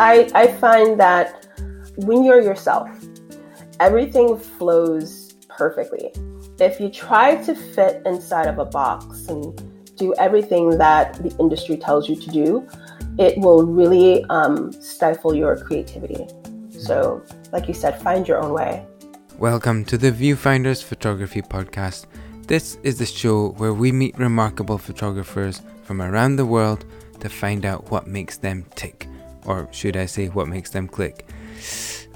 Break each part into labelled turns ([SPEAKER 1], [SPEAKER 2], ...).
[SPEAKER 1] I, I find that when you're yourself, everything flows perfectly. If you try to fit inside of a box and do everything that the industry tells you to do, it will really um, stifle your creativity. So, like you said, find your own way.
[SPEAKER 2] Welcome to the Viewfinders Photography Podcast. This is the show where we meet remarkable photographers from around the world to find out what makes them tick, or should I say, what makes them click.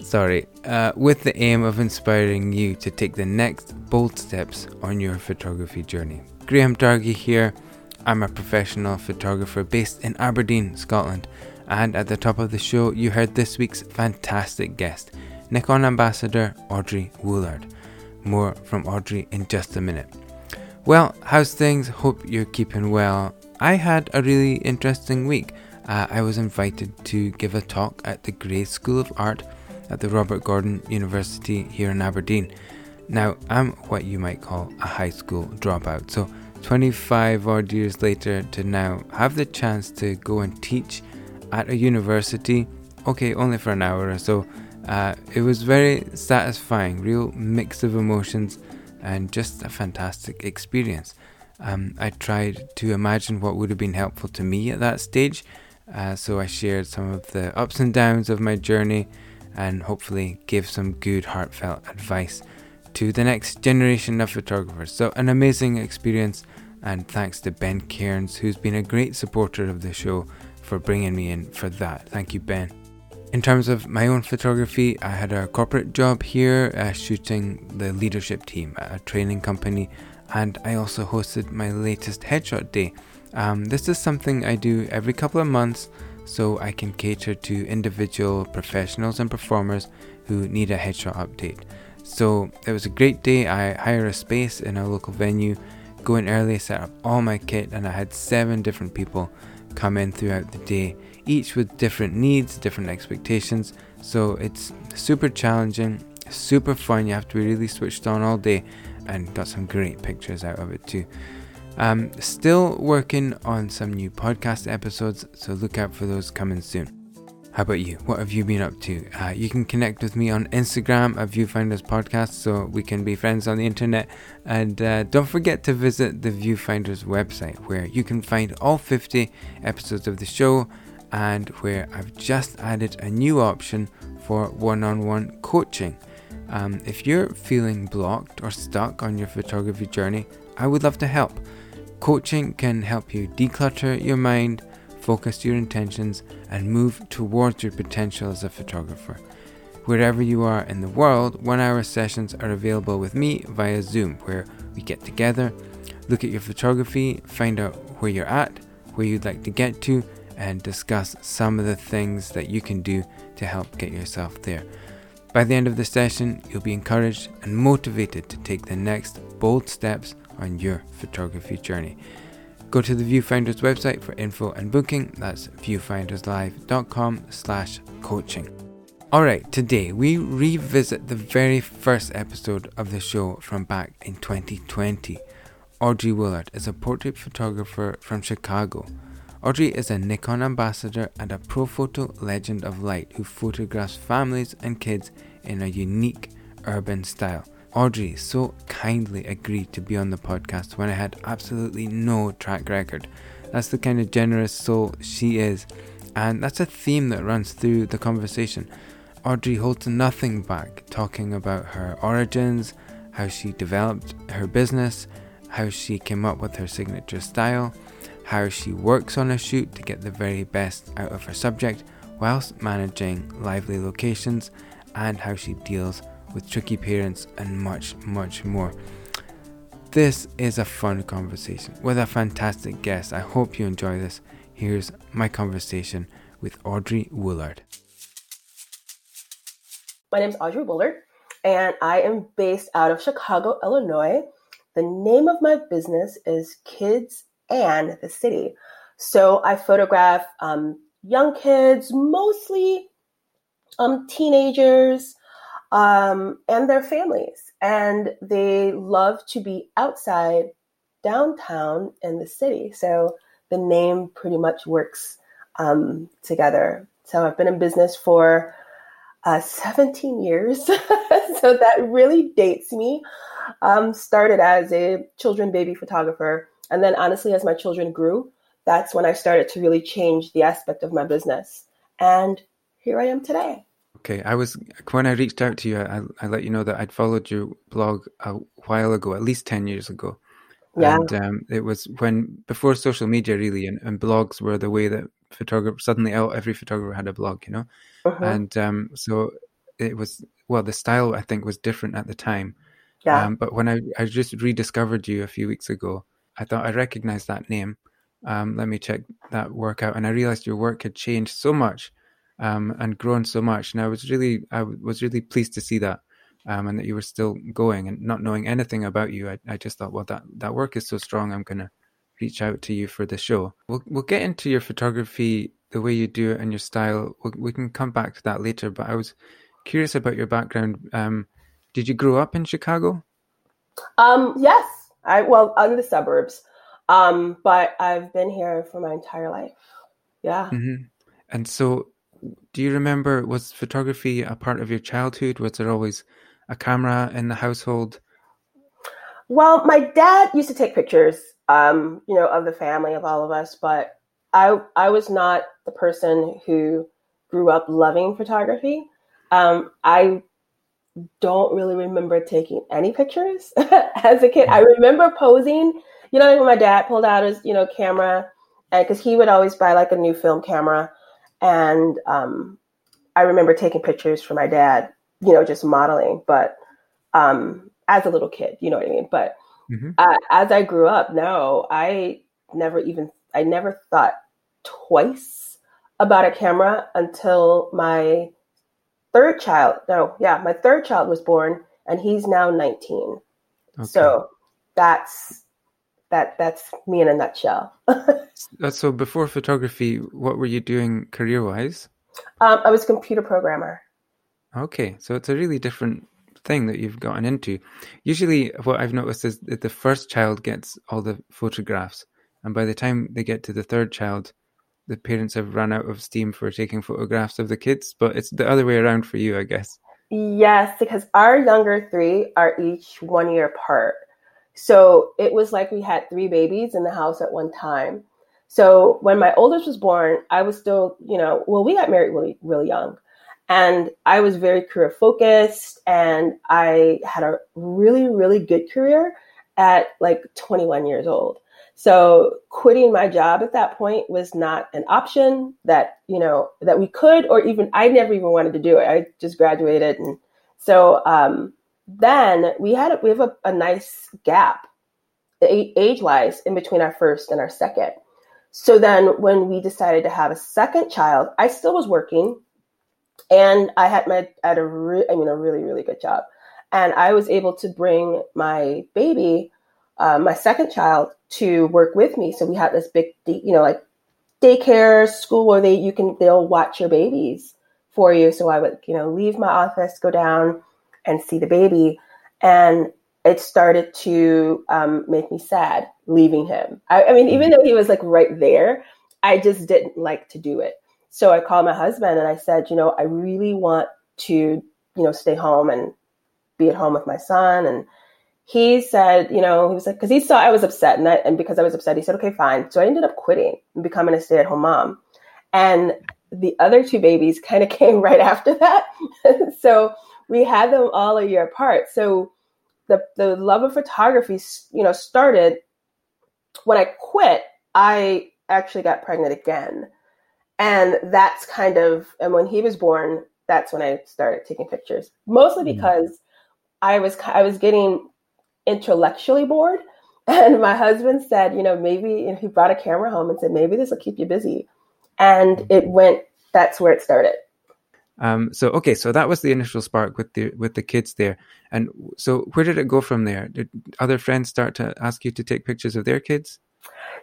[SPEAKER 2] Sorry, uh, with the aim of inspiring you to take the next bold steps on your photography journey. Graham Dargie here I'm a professional photographer based in Aberdeen, Scotland, and at the top of the show, you heard this week's fantastic guest, Nikon ambassador Audrey Woolard. More from Audrey in just a minute. Well, how's things? Hope you're keeping well. I had a really interesting week. Uh, I was invited to give a talk at the Grey School of Art at the Robert Gordon University here in Aberdeen. Now, I'm what you might call a high school dropout, so 25 odd years later to now have the chance to go and teach at a university, okay, only for an hour or so. Uh, it was very satisfying, real mix of emotions, and just a fantastic experience. Um, I tried to imagine what would have been helpful to me at that stage, uh, so I shared some of the ups and downs of my journey and hopefully gave some good, heartfelt advice to the next generation of photographers. So, an amazing experience, and thanks to Ben Cairns, who's been a great supporter of the show, for bringing me in for that. Thank you, Ben. In terms of my own photography, I had a corporate job here uh, shooting the leadership team at a training company, and I also hosted my latest headshot day. Um, this is something I do every couple of months so I can cater to individual professionals and performers who need a headshot update. So it was a great day. I hired a space in a local venue, go in early, set up all my kit, and I had seven different people come in throughout the day, each with different needs, different expectations. So it's super challenging, super fun. You have to be really switched on all day, and got some great pictures out of it too. Um, still working on some new podcast episodes, so look out for those coming soon. How about you? What have you been up to? Uh, you can connect with me on Instagram at Viewfinders Podcast so we can be friends on the internet. And uh, don't forget to visit the Viewfinders website where you can find all 50 episodes of the show and where I've just added a new option for one on one coaching. Um, if you're feeling blocked or stuck on your photography journey, I would love to help. Coaching can help you declutter your mind focus your intentions, and move towards your potential as a photographer. Wherever you are in the world, one hour sessions are available with me via Zoom, where we get together, look at your photography, find out where you're at, where you'd like to get to, and discuss some of the things that you can do to help get yourself there. By the end of the session, you'll be encouraged and motivated to take the next bold steps on your photography journey. Go to the Viewfinders website for info and booking. That's viewfinderslive.com slash coaching. Alright, today we revisit the very first episode of the show from back in 2020. Audrey Woolard is a portrait photographer from Chicago. Audrey is a Nikon ambassador and a Profoto legend of light who photographs families and kids in a unique urban style. Audrey so kindly agreed to be on the podcast when I had absolutely no track record. That's the kind of generous soul she is, and that's a theme that runs through the conversation. Audrey holds nothing back, talking about her origins, how she developed her business, how she came up with her signature style, how she works on a shoot to get the very best out of her subject whilst managing lively locations, and how she deals with tricky parents, and much, much more. This is a fun conversation with a fantastic guest. I hope you enjoy this. Here's my conversation with Audrey Woolard.
[SPEAKER 1] My name is Audrey Woolard, and I am based out of Chicago, Illinois. The name of my business is Kids and the City. So I photograph um, young kids, mostly um, teenagers, um, and their families. And they love to be outside downtown in the city. So the name pretty much works um, together. So I've been in business for uh, 17 years. so that really dates me. Um, started as a children baby photographer. And then honestly, as my children grew, that's when I started to really change the aspect of my business. And here I am today.
[SPEAKER 2] Okay, I was when I reached out to you, I, I let you know that I'd followed your blog a while ago, at least ten years ago. Yeah. And um, it was when before social media really, and, and blogs were the way that photographers suddenly every photographer had a blog, you know, uh-huh. and um, so it was well the style I think was different at the time. Yeah. Um, but when I I just rediscovered you a few weeks ago, I thought I recognized that name. Um, let me check that work out, and I realized your work had changed so much um, and grown so much. And I was really, I was really pleased to see that, um, and that you were still going and not knowing anything about you. I, I just thought, well, that that work is so strong. I'm gonna reach out to you for the show. We'll we'll get into your photography, the way you do it, and your style. We'll, we can come back to that later. But I was curious about your background. Um, did you grow up in Chicago?
[SPEAKER 1] Um, yes. I well, in the suburbs. Um, but I've been here for my entire life. Yeah.
[SPEAKER 2] Mm-hmm. And so do you remember was photography a part of your childhood? Was there always a camera in the household?
[SPEAKER 1] Well, my dad used to take pictures, um, you know, of the family of all of us, but I I was not the person who grew up loving photography. Um, I don't really remember taking any pictures as a kid. I remember posing, you know, like when my dad pulled out his, you know, camera, and because he would always buy like a new film camera, and um, I remember taking pictures for my dad, you know, just modeling, but um, as a little kid, you know what I mean? But mm-hmm. uh, as I grew up, no, I never even, I never thought twice about a camera until my third child, no, yeah, my third child was born and he's now 19. Okay. So that's that that's me in a nutshell.
[SPEAKER 2] so before photography, what were you doing career wise?
[SPEAKER 1] Um, I was a computer programmer.
[SPEAKER 2] Okay, so it's a really different thing that you've gotten into. Usually, what I've noticed is that the first child gets all the photographs, and by the time they get to the third child, the parents have run out of steam for taking photographs of the kids. But it's the other way around for you, I guess.
[SPEAKER 1] Yes, because our younger three are each one year apart. So it was like we had three babies in the house at one time. So when my oldest was born, I was still, you know, well, we got married really, really young. And I was very career focused and I had a really, really good career at like 21 years old. So quitting my job at that point was not an option that, you know, that we could, or even I never even wanted to do it. I just graduated. And so um, then we had we have a, a nice gap age wise in between our first and our second. So then when we decided to have a second child, I still was working and I had my at a re- I mean a really really good job. And I was able to bring my baby, uh, my second child, to work with me. So we had this big, you know, like daycare school where they you can they'll watch your babies for you. So I would you know leave my office, go down, and see the baby. And it started to um, make me sad leaving him. I, I mean, even mm-hmm. though he was like right there, I just didn't like to do it. So I called my husband and I said, you know, I really want to, you know, stay home and be at home with my son. And he said, you know, he was like, because he saw I was upset, and, I, and because I was upset, he said, okay, fine. So I ended up quitting and becoming a stay at home mom. And the other two babies kind of came right after that. so we had them all a year apart. So the the love of photography, you know, started when I quit. I actually got pregnant again, and that's kind of and when he was born, that's when I started taking pictures. Mostly mm-hmm. because mm. I was I was getting intellectually bored, and my husband said, you know, maybe he brought a camera home and said maybe this will keep you busy, and mm. it went. That's where it started.
[SPEAKER 2] Um, so okay, so that was the initial spark with the with the kids there, and so where did it go from there? Did other friends start to ask you to take pictures of their kids?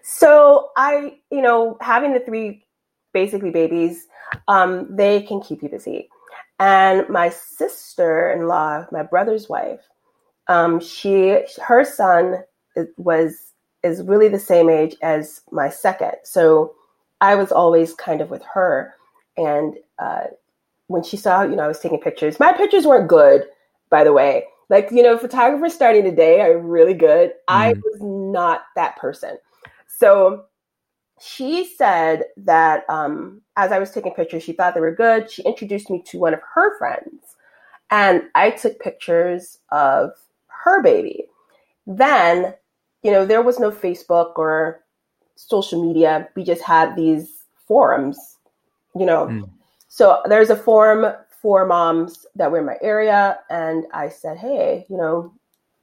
[SPEAKER 1] So I, you know, having the three basically babies, um, they can keep you busy. And my sister-in-law, my brother's wife, um, she her son was is really the same age as my second, so I was always kind of with her and uh, when she saw, you know, I was taking pictures, my pictures weren't good, by the way. Like, you know, photographers starting today are really good. Mm. I was not that person. So she said that um, as I was taking pictures, she thought they were good. She introduced me to one of her friends, and I took pictures of her baby. Then, you know, there was no Facebook or social media. We just had these forums, you know. Mm. So there's a forum for moms that were in my area, and I said, hey, you know,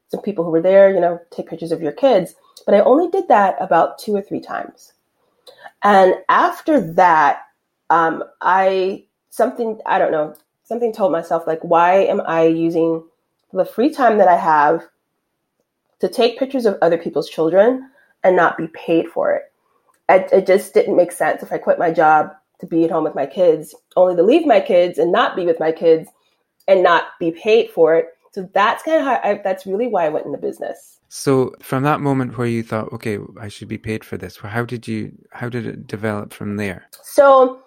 [SPEAKER 1] some people who were there, you know, take pictures of your kids. But I only did that about two or three times. And after that, um, I something I don't know something told myself like, why am I using the free time that I have to take pictures of other people's children and not be paid for it? It, it just didn't make sense if I quit my job to be at home with my kids, only to leave my kids and not be with my kids and not be paid for it. So that's kind of how I, that's really why I went into business.
[SPEAKER 2] So from that moment where you thought, okay, I should be paid for this, how did you how did it develop from there?
[SPEAKER 1] So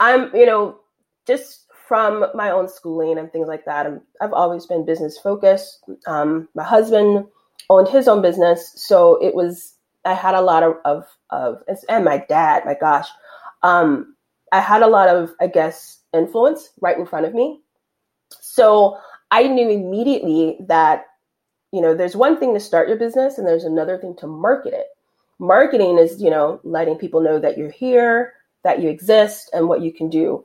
[SPEAKER 1] I'm, you know, just from my own schooling and things like that. i have always been business focused. Um, my husband owned his own business, so it was I had a lot of of, of and my dad, my gosh, um, I had a lot of I guess influence right in front of me. So I knew immediately that you know, there's one thing to start your business and there's another thing to market it. Marketing is, you know, letting people know that you're here, that you exist, and what you can do.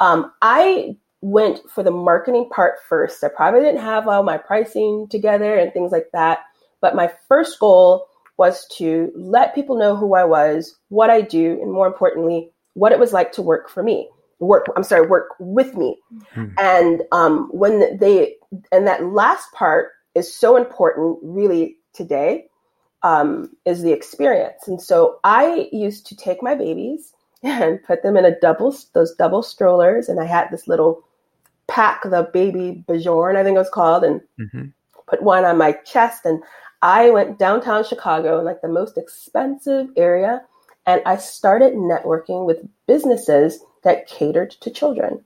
[SPEAKER 1] Um, I went for the marketing part first. I probably didn't have all my pricing together and things like that. But my first goal was to let people know who I was, what I do, and more importantly, what it was like to work for me. Work, I'm sorry, work with me. Mm-hmm. And um, when they, and that last part is so important really today um, is the experience. And so I used to take my babies and put them in a double those double strollers, and I had this little pack, the baby Bjorn, I think it was called, and mm-hmm. put one on my chest. And I went downtown Chicago, in like the most expensive area, and I started networking with businesses that catered to children,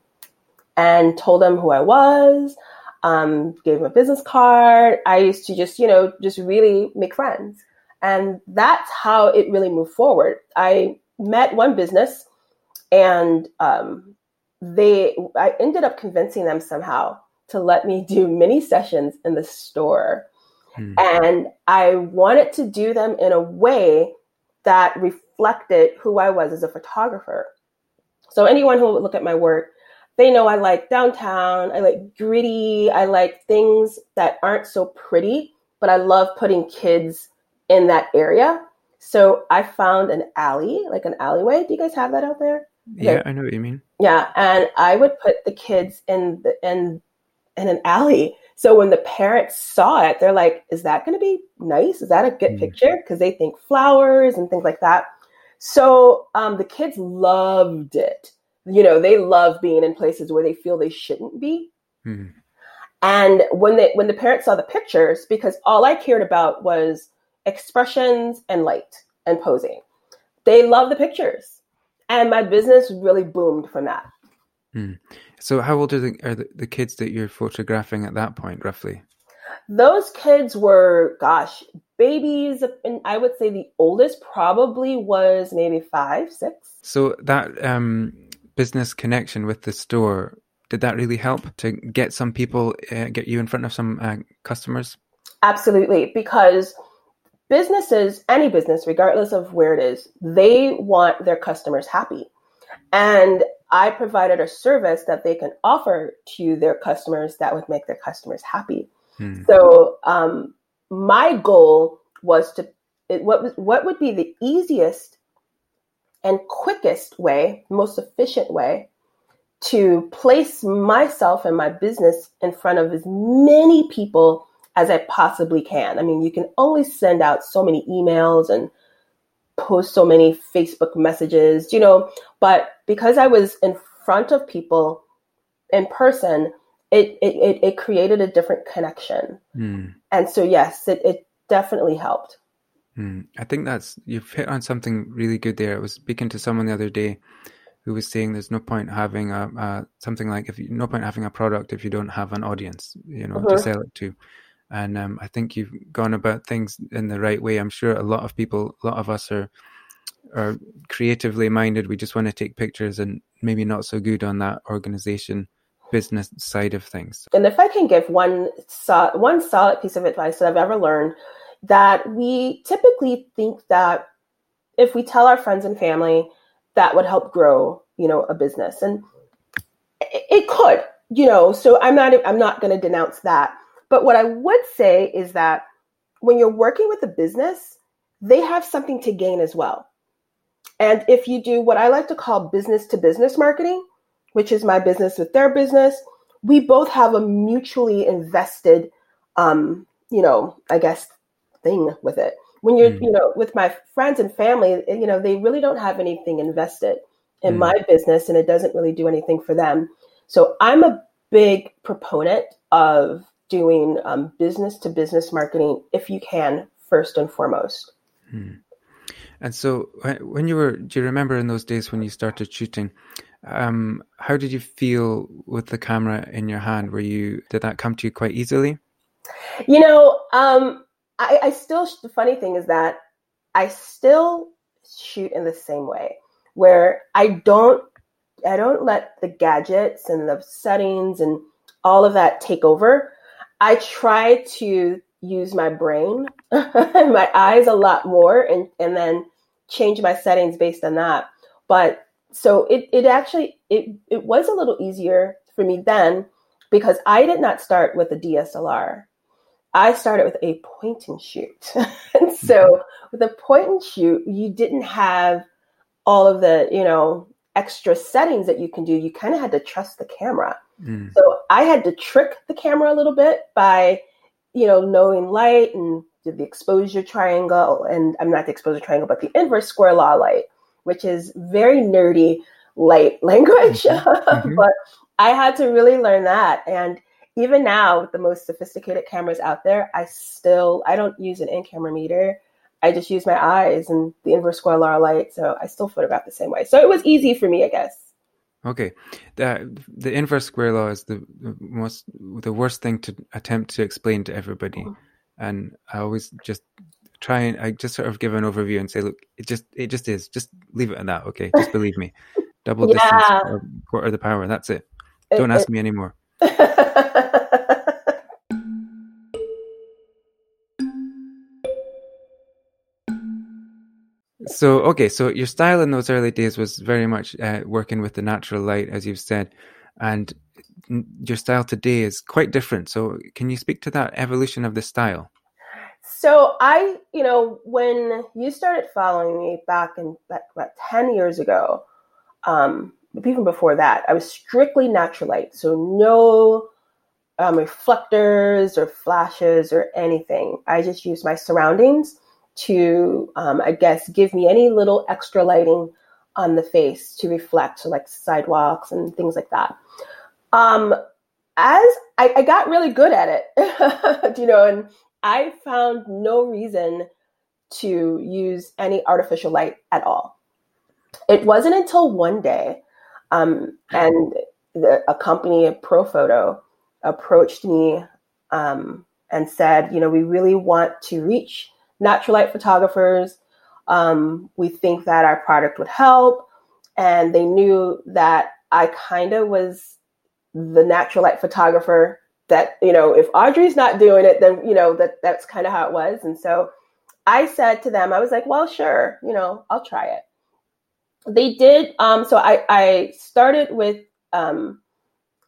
[SPEAKER 1] and told them who I was um, gave them a business card. I used to just, you know, just really make friends. And that's how it really moved forward. I met one business and um, they, I ended up convincing them somehow to let me do mini sessions in the store. Hmm. And I wanted to do them in a way that reflected who I was as a photographer. So anyone who would look at my work they know I like downtown. I like gritty. I like things that aren't so pretty, but I love putting kids in that area. So I found an alley, like an alleyway. Do you guys have that out there?
[SPEAKER 2] Yeah, I know what you mean.
[SPEAKER 1] Yeah, and I would put the kids in the in in an alley. So when the parents saw it, they're like, "Is that going to be nice? Is that a good mm. picture?" Because they think flowers and things like that. So um, the kids loved it you know they love being in places where they feel they shouldn't be hmm. and when they when the parents saw the pictures because all i cared about was expressions and light and posing they loved the pictures and my business really boomed from that
[SPEAKER 2] hmm. so how old are the, are the, the kids that you're photographing at that point roughly?
[SPEAKER 1] Those kids were gosh babies and i would say the oldest probably was maybe five six.
[SPEAKER 2] So that um business connection with the store did that really help to get some people uh, get you in front of some uh, customers?
[SPEAKER 1] Absolutely because businesses any business regardless of where it is they want their customers happy. And i provided a service that they can offer to their customers that would make their customers happy hmm. so um, my goal was to it, what what would be the easiest and quickest way, most efficient way to place myself and my business in front of as many people as I possibly can. I mean, you can only send out so many emails and post so many Facebook messages, you know, but because I was in front of people in person, it it, it, created a different connection. Mm. And so yes, it, it definitely helped.
[SPEAKER 2] Mm, I think that's you've hit on something really good there. I was speaking to someone the other day who was saying there's no point having a, a something like if you, no point having a product if you don't have an audience, you know, to
[SPEAKER 1] Mhm.
[SPEAKER 2] sell it to. And um, I think you've gone about things in the right way. I'm sure a lot of people, a lot of us are are creatively minded. We just want to take pictures and maybe not so good on that organization business side of things.
[SPEAKER 1] And if I can give one so- one solid piece of advice that I've ever learned, that we typically think that if we tell our friends and family, that would help grow, you know, a business, and it, it could, you know. So I'm not I'm not going to denounce that, but what I would say is that when you're working with a business, they have something to gain as well. And if you do what I like to call business to business marketing, which is my business with their business, we both have a mutually invested, um, you know, I guess, thing with it. When you're,
[SPEAKER 2] Mm.
[SPEAKER 1] you know, with my friends and family, you know, they really don't have anything invested in
[SPEAKER 2] Mm.
[SPEAKER 1] my business and it doesn't really do anything for them. So I'm a big proponent of doing um, business to business marketing if you can, first and foremost.
[SPEAKER 2] Hmm. And so, when when you were, do you remember in those days when you started shooting? Um, how did you feel with the camera in your hand? Were you did that come to you quite easily?
[SPEAKER 1] You know, um, I, I still, the funny thing is that I still shoot in the same way where I don't, I don't let the gadgets and the settings and all of that take over. I try to use my brain and my eyes a lot more and, and then change my settings based on that. But so it, it actually, it, it was a little easier for me then because I did not start with a DSLR. I started with a point and shoot. and so mm-hmm. with a point and shoot, you didn't have all of the, you know, extra settings that you can do. You kind of had to trust the camera.
[SPEAKER 2] Mm.
[SPEAKER 1] So I had to trick the camera a little bit by, you know, knowing light and the exposure triangle. And I'm not the exposure triangle, but the inverse square law light, which is very nerdy light language.
[SPEAKER 2] Mhm.
[SPEAKER 1] but I had to really learn that. And even now, with the most sophisticated cameras out there, I still I don't use an in-camera meter. I just use my eyes and the inverse square law light. So I still photograph the same way. So it was easy for me, I guess.
[SPEAKER 2] Okay, the the inverse square law is the, most the worst thing to attempt to explain to everybody, and I always just try and I just sort of give an overview and say, look, it just it just is. Just leave it at that. Okay, just believe me. Double distance,
[SPEAKER 1] Yeah.
[SPEAKER 2] or quarter the power. That's it.
[SPEAKER 1] It-
[SPEAKER 2] Don't ask me anymore. So okay, so your style in those early days was very much uh, working with the natural light, as you've said, and your style today is quite different. So can you speak to that evolution of the style?
[SPEAKER 1] So I, you know, when you started following me back in about ten years ago, um, even before that, I was strictly natural light. So no um, reflectors or flashes or anything. I just used my surroundings to, um, I guess, give me any little extra lighting on the face to reflect, so like sidewalks and things like that. Um, as I, I got really good at it, you know, and I found no reason to use any artificial light at all. It wasn't until one day, um, and the, a company, Profoto, approached me um, and said, you know, we really want to reach natural light photographers. Um, we think that our product would help. And they knew that I kind of was the natural light photographer that, you know, if Audrey's not doing it, then, you know, that that's kind of how it was. And so I said to them, I was like, well, sure, you know, I'll try it. They did. Um, so I, I started with, um,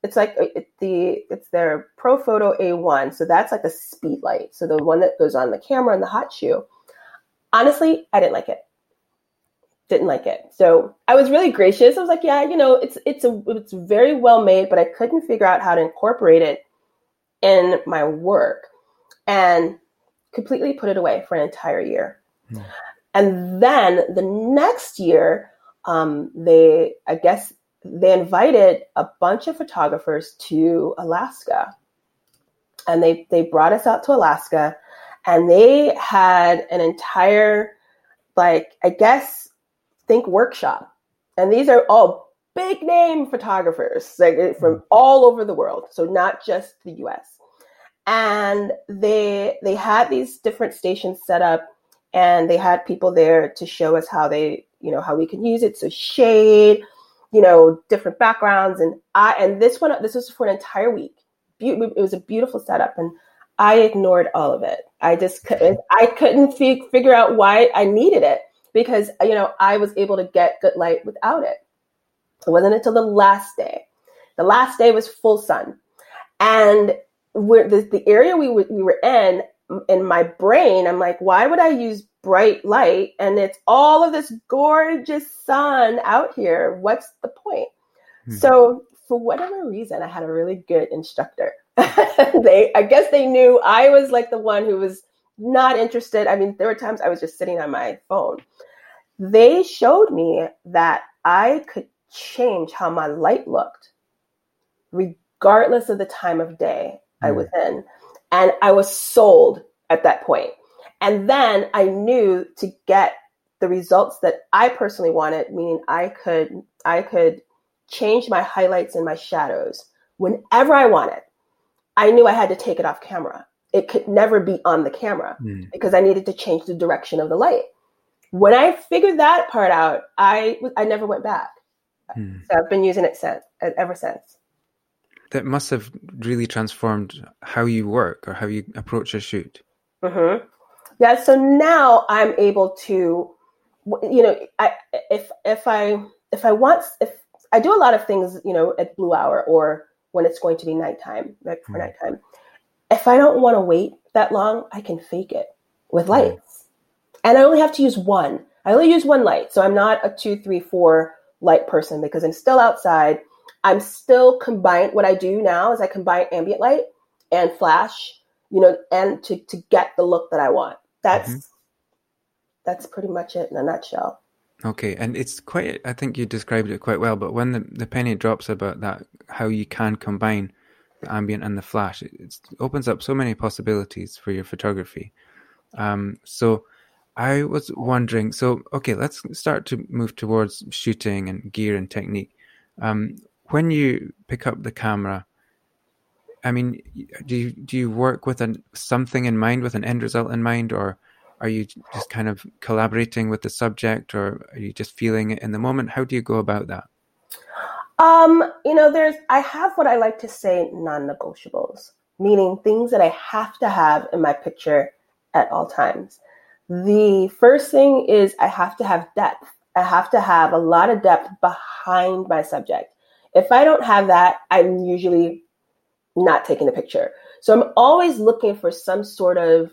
[SPEAKER 1] it's like it, the it's their Profoto A1, so that's like a speed light, so the one that goes on the camera and the hot shoe. Honestly, I didn't like it. Didn't like it. So I was really gracious. I was like, yeah, you know, it's it's a it's very well made, but I couldn't figure out how to incorporate it in my work, and completely put it away for an entire year.
[SPEAKER 2] Hmm.
[SPEAKER 1] And then the next year, um, they I guess they invited a bunch of photographers to Alaska. And they, they brought us out to Alaska and they had an entire, like, I guess, think workshop. And these are all big name photographers like eh, from hmm. all over the world, so not just the U.S. And they they had these different stations set up, and they had people there to show us how they you know how we can use it. So shade, you know, different backgrounds, and I and this one this was for an entire week. It was a beautiful setup, and I ignored all of it. I just couldn't. I couldn't f- figure out why I needed it because you know I was able to get good light without it. It wasn't until the last day. The last day was full sun, and the, the area we w- we were in in my brain, I'm like, why would I use bright light and it's all of this gorgeous sun out here? What's the point? Hmm. So for whatever reason, I had a really good instructor. they, I guess they knew I was like the one who was not interested. I mean, there were times I was just sitting on my phone. They showed me that I could change how my light looked, regardless of the time of day mm. I hmm. was in. And I was sold at that point. And then I knew to get the results that I personally wanted, meaning I could I could change my highlights and my shadows whenever I wanted. I knew I had to take it off camera. It could never be on the camera mm. because I needed to change the direction of the light. When I figured that part out, I I never went back. Mm. So I've been using it since ever since.
[SPEAKER 2] That must have really transformed how you work or how you approach a shoot.
[SPEAKER 1] Mm-hmm. Yeah. So now I'm able to, you know, I if if I if I want if I do a lot of things, you know, at blue hour or when it's going to be nighttime, right before mm. nighttime. If I don't want to wait that long, I can fake it with mm. lights. And I only have to use one. I only use one light. So I'm not a two, three, four light person because I'm still outside. I'm still combine what I do now is I combine ambient light and flash, you know, and to to get the look that I want. That's mm-hmm. that's pretty much it in a nutshell.
[SPEAKER 2] Okay, and it's quite. I think you described it quite well. But when the, the penny drops about that, how you can combine the ambient and the flash, it, it opens up so many possibilities for your photography. Um, so I was wondering. So okay, let's start to move towards shooting and gear and technique. Um, when you pick up the camera, I mean, do you do you work with an something in mind, with an end result in mind, or are you just kind of collaborating with the subject or are you just feeling it in the moment? How do you go about that?
[SPEAKER 1] Um you know there's i have what i like to say non-negotiables meaning things that i have to have in my picture at all times. The first thing is i have to have depth. I have to have a lot of depth behind my subject. If i don't have that i'm usually not taking the picture so i'm always looking for some sort of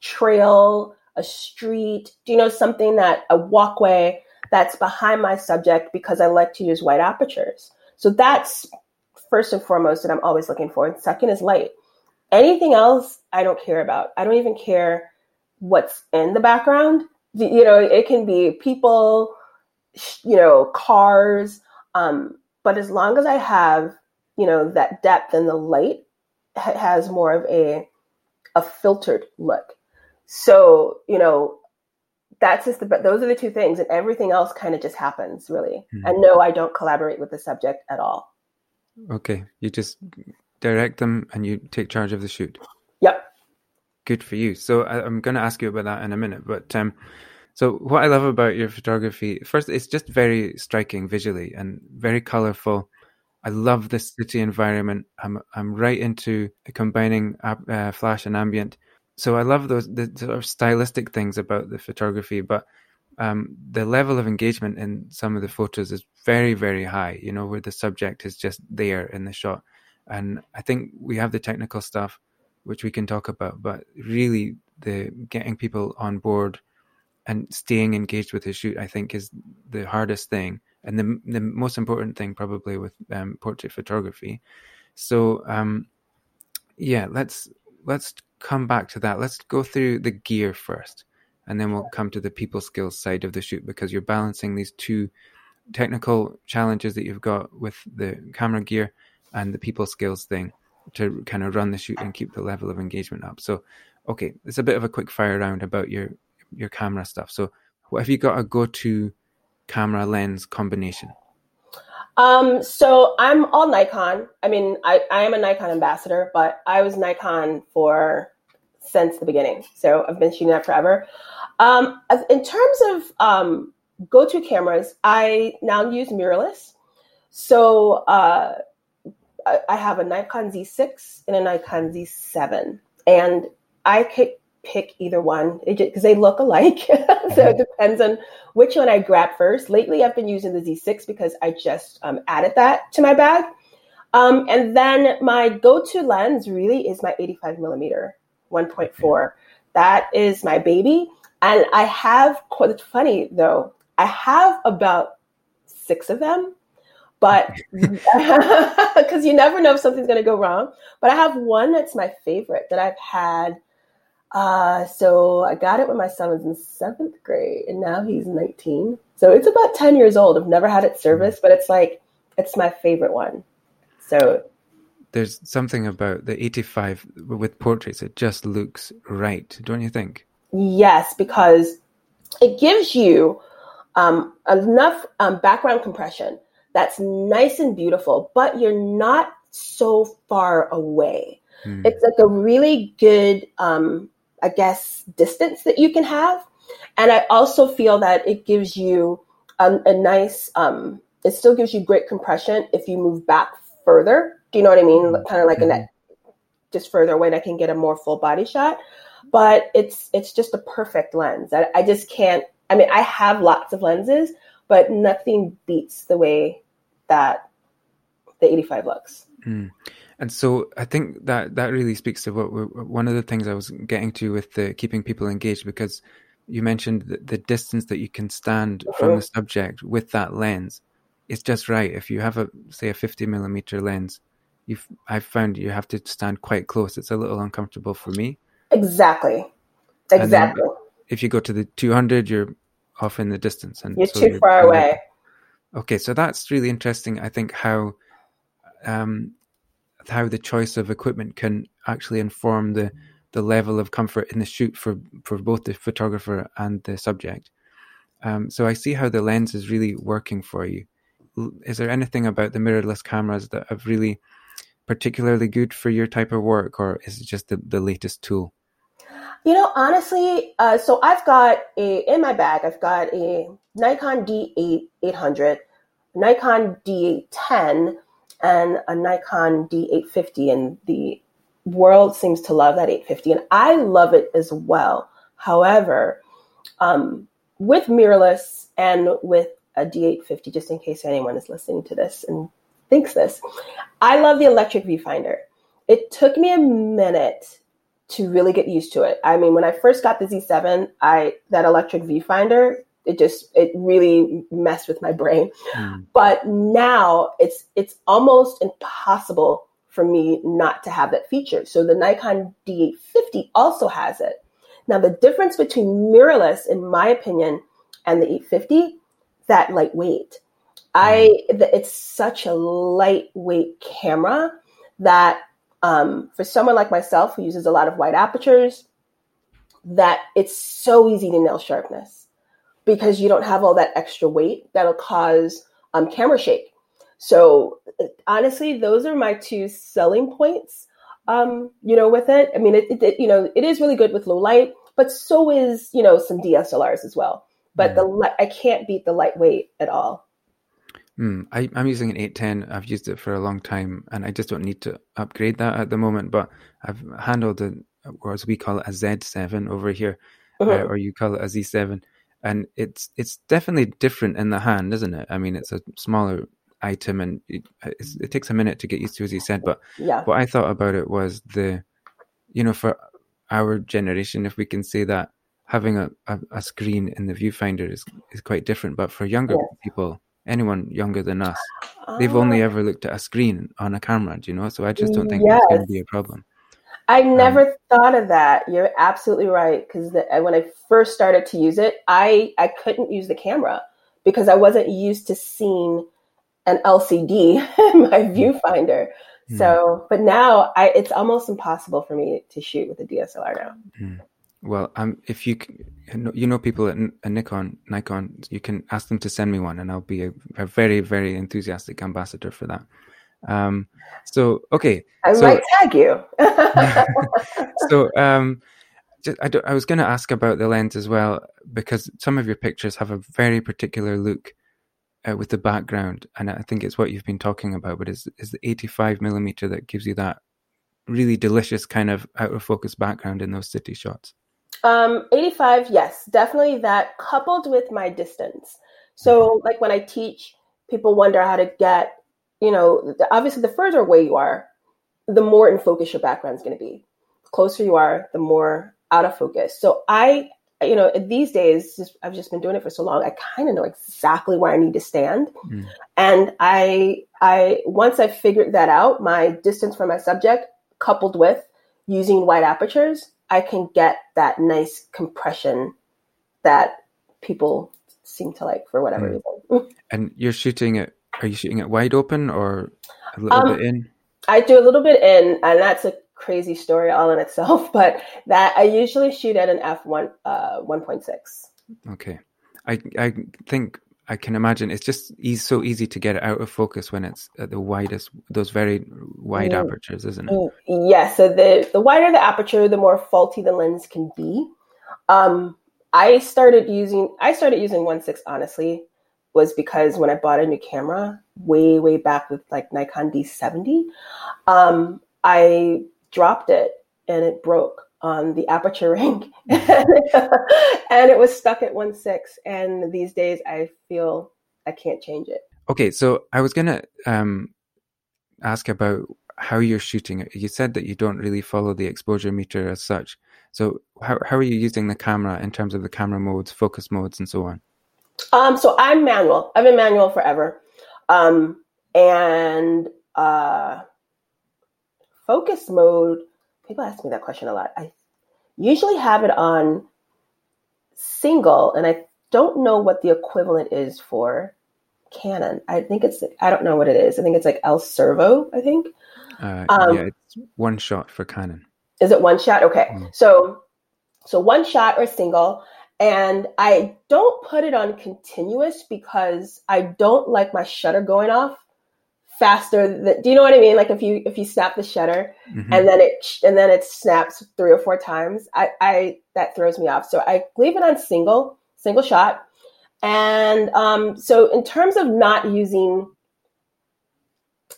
[SPEAKER 1] trail a street, do you know something that a walkway that's behind my subject because I like to use wide apertures. So that's first and foremost that I'm always looking for. And second is light. Anything else I don't care about. I don't even care what's in the background. You know, it can be people, you know, cars. Um, but as long as I have, you know, that depth and the light has more of a a filtered look. So, you know, that's just the, but those are the two things and everything else kind of just happens really. Mm-hmm. And no, I don't collaborate with the subject at all.
[SPEAKER 2] Okay. You just direct them and you take charge of the shoot.
[SPEAKER 1] Yep.
[SPEAKER 2] Good for you. So I, am going to ask you about that in a minute, but, um, so what I love about your photography, first, it's just very striking visually and very colorful. I love the city environment. I'm I'm right into combining uh, flash and ambient so I love those the sort of stylistic things about the photography, but um, the level of engagement in some of the photos is very, very high. You know, where the subject is just there in the shot, and I think we have the technical stuff, which we can talk about, but really the getting people on board and staying engaged with the shoot, I think, is the hardest thing and the the most important thing probably with um, portrait photography. So, um, yeah, let's let's come back to that. Let's go through the gear first, and then we'll come to the people skills side of the shoot because you're balancing these two technical challenges that you've got with the camera gear and the people skills thing to kind of run the shoot and keep the level of engagement up. So, okay, it's a bit of a quick fire round about your your camera stuff. So, what have you got a go to camera lens combination?
[SPEAKER 1] Um, so I'm all Nikon. I mean, I, I am a Nikon ambassador, but I was Nikon for since the beginning. So I've been shooting that forever. Um, in terms of um, go-to cameras, I now use mirrorless. So uh, I, I have a Nikon Z6 and a Nikon Z7, and I could pick either one because they look alike. so it mm-hmm. depends on which one I grab first. Lately, I've been using the Z6 because I just um, added that to my bag. Um, and then my go-to lens really is my 85 millimeter 1.4. That is my baby. And I have, quite funny though, I have about six of them, but because you never know if something's going to go wrong. But I have one that's my favorite that I've had uh, so I got it when my son was in seventh grade, and now he's 19. So it's about 10 years old. I've never had it serviced, but it's like it's my favorite one. So
[SPEAKER 2] there's something about the 85 with portraits. It just looks right, don't you think?
[SPEAKER 1] Yes, because it gives you um, enough um, background compression that's nice and beautiful, but you're not so far away. Hmm. It's like a really good um, I guess, distance that you can have. And I also feel that it gives you a, a nice, um, it still gives you great compression if you move back further. Do you know what I mean? Mm-hmm. Kind of like mm-hmm. a net, just further away, and I can get a more full body shot. But it's it's just a perfect lens. I, I just can't. I mean, I have lots of lenses, but nothing beats the way that the 85 looks.
[SPEAKER 2] Mm. And so I think that that really speaks to what one of the things I was getting to with the keeping people engaged because you mentioned the, the distance that you can stand from the subject with that lens. It's just right. If you have a say a 50 millimeter lens, you've I've found you have to stand quite close. It's a little uncomfortable for me.
[SPEAKER 1] Exactly. Exactly.
[SPEAKER 2] If you go to the 200, you're off in the distance, and
[SPEAKER 1] you're so too you're, far away.
[SPEAKER 2] Okay, so that's really interesting. I think how um, how the choice of equipment can actually inform the the level of comfort in the shoot for for both the photographer and the subject. Um, so I see how the lens is really working for you. Is there anything about the mirrorless cameras that have really particularly good for your type of work, or is it just the, the latest tool?
[SPEAKER 1] You know, honestly, uh, so I've got a in my bag. I've got a Nikon D8 800, Nikon D810, and a Nikon D850, and the world seems to love that 850, and I love it as well. However, um, with mirrorless and with a D850, just in case anyone is listening to this and thinks this, I love the electric viewfinder. It took me a minute to really get used to it. I mean, when I first got the Z7, I that electric viewfinder it just it really messed with my brain. Mm. but now it's it's almost impossible for me not to have that feature. So the nikon d850 also has it. Now the difference between mirrorless in my opinion and the 850 that lightweight. Mm. i it's such a lightweight camera that um, for someone like myself who uses a lot of wide apertures that it's so easy to nail sharpness because you don't have all that extra weight that'll cause um, camera shake. So honestly, those are my two selling points. Um, you know, with it, I mean, it, it, you know, it is really good with low light, but so is you know some DSLRs as well. But mm. the I can't beat the lightweight at all.
[SPEAKER 2] Mm, I, am using an 810. I've used it for a long time, and I just don't need to upgrade that at the moment. But I've handled it, or as we call it, a Z7 over here, uh-huh. uh, or you call it a Z7 and it's it's definitely different in the hand, isn't it? I mean, it's a smaller item, and it, it takes a minute to get used to, as you said. But
[SPEAKER 1] yeah.
[SPEAKER 2] what I thought about it was the, you know, for our generation, if we can say that having a, a, a screen in the viewfinder is is quite different. But for younger yeah. people, anyone younger than us, they've only ah. ever looked at a screen on a camera. Do you know? So I just don't think yes. that's going to be a problem.
[SPEAKER 1] I um, never um, thought of that. You're absolutely right. Because when I first started to use it, I I couldn't use the camera because I wasn't used to seeing an LCD in my hmm. viewfinder. Mm. So, but now I, it's almost impossible for me to shoot with a DSLR now.
[SPEAKER 2] Mm. Well, um, if you you know people at, at Nikon, Nikon, you can ask them to send me one, and I'll be a, a very very enthusiastic ambassador for that. Um, so okay,
[SPEAKER 1] I
[SPEAKER 2] so,
[SPEAKER 1] might tag you.
[SPEAKER 2] so um, just, I, I was going to ask about the lens as well because some of your pictures have a very particular look uh, with the background, and I think it's what you've been talking about. But is is the eighty five millimeter that gives you that really delicious kind of out of focus background in those city shots?
[SPEAKER 1] Um, 85, yes, definitely that coupled with my distance. So, mm-hmm. like when I teach, people wonder how to get, you know, obviously the further away you are, the more in focus your background is going to be. The closer you are, the more out of focus. So, I, you know, these days, just, I've just been doing it for so long, I kind of know exactly where I need to stand. Mm. And I, I, once I figured that out, my distance from my subject coupled with using wide apertures, I can get that nice compression that people seem to like for whatever mm. reason.
[SPEAKER 2] and you're shooting it, are you shooting it wide open or a little um, bit in?
[SPEAKER 1] I do a little bit in, and that's a crazy story all in itself, but that I usually shoot at an f1 uh, 1.6.
[SPEAKER 2] Okay. I, I think I can imagine it's just easy, so easy to get it out of focus when it's at the widest, those very wide mm. apertures, isn't it? Mm.
[SPEAKER 1] Yeah. So the the wider the aperture, the more faulty the lens can be. Um, I started using I started using one six honestly was because when I bought a new camera way way back with like Nikon D70, um, I dropped it and it broke on the aperture ring. And it was stuck at 1.6 and these days i feel i can't change it.
[SPEAKER 2] Okay so i was gonna um, ask about how you're shooting it. You said that you don't really follow the exposure meter as such. So how, how are you using the camera in terms of the camera modes focus modes and so on
[SPEAKER 1] um so i'm manual i've been manual forever um and uh focus mode people ask me that question a lot. I usually have it on single, and I don't know what the equivalent is for Canon. I think it's I don't know what it is. I think it's like AI Servo. I think.
[SPEAKER 2] Uh, um, yeah, it's one shot for Canon.
[SPEAKER 1] Is it one shot? Okay, mm. so so one shot or single, and I don't put it on continuous because I don't like my shutter going off faster that do you know what i mean? Like if you if you snap the shutter mm-hmm. and then it and then it snaps three or four times i i that throws me off. So i leave it on single single shot. And um so in terms of not using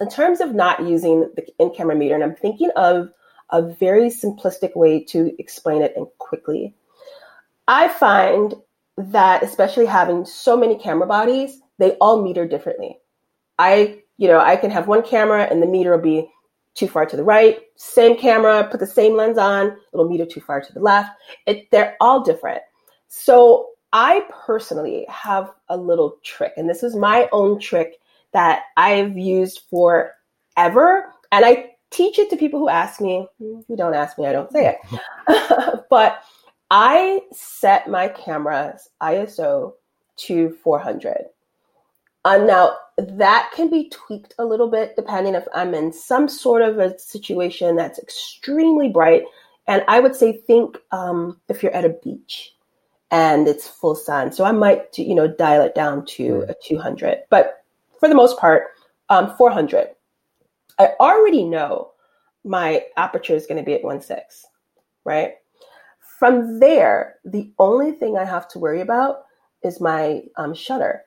[SPEAKER 1] in terms of not using the in camera meter and i'm thinking of a very simplistic way to explain it and quickly i find that especially having so many camera bodies they all meter differently i you know, I can have one camera and the meter will be too far to the right. Same camera, put the same lens on, it'll meter too far to the left. It, they're all different. So I personally have a little trick, and this is my own trick that I've used forever. And I teach it to people who ask me, who don't ask me, I don't say it. but I set my camera's ISO to 400. Uh, now, that can be tweaked a little bit depending if I'm in some sort of a situation that's extremely bright. And I would say, think um, if you're at a beach and it's full sun. So I might, you know, dial it down to a 200. But for the most part, um, 400. I already know my aperture is going to be at 1.6, right? From there, the only thing I have to worry about is my um, shutter.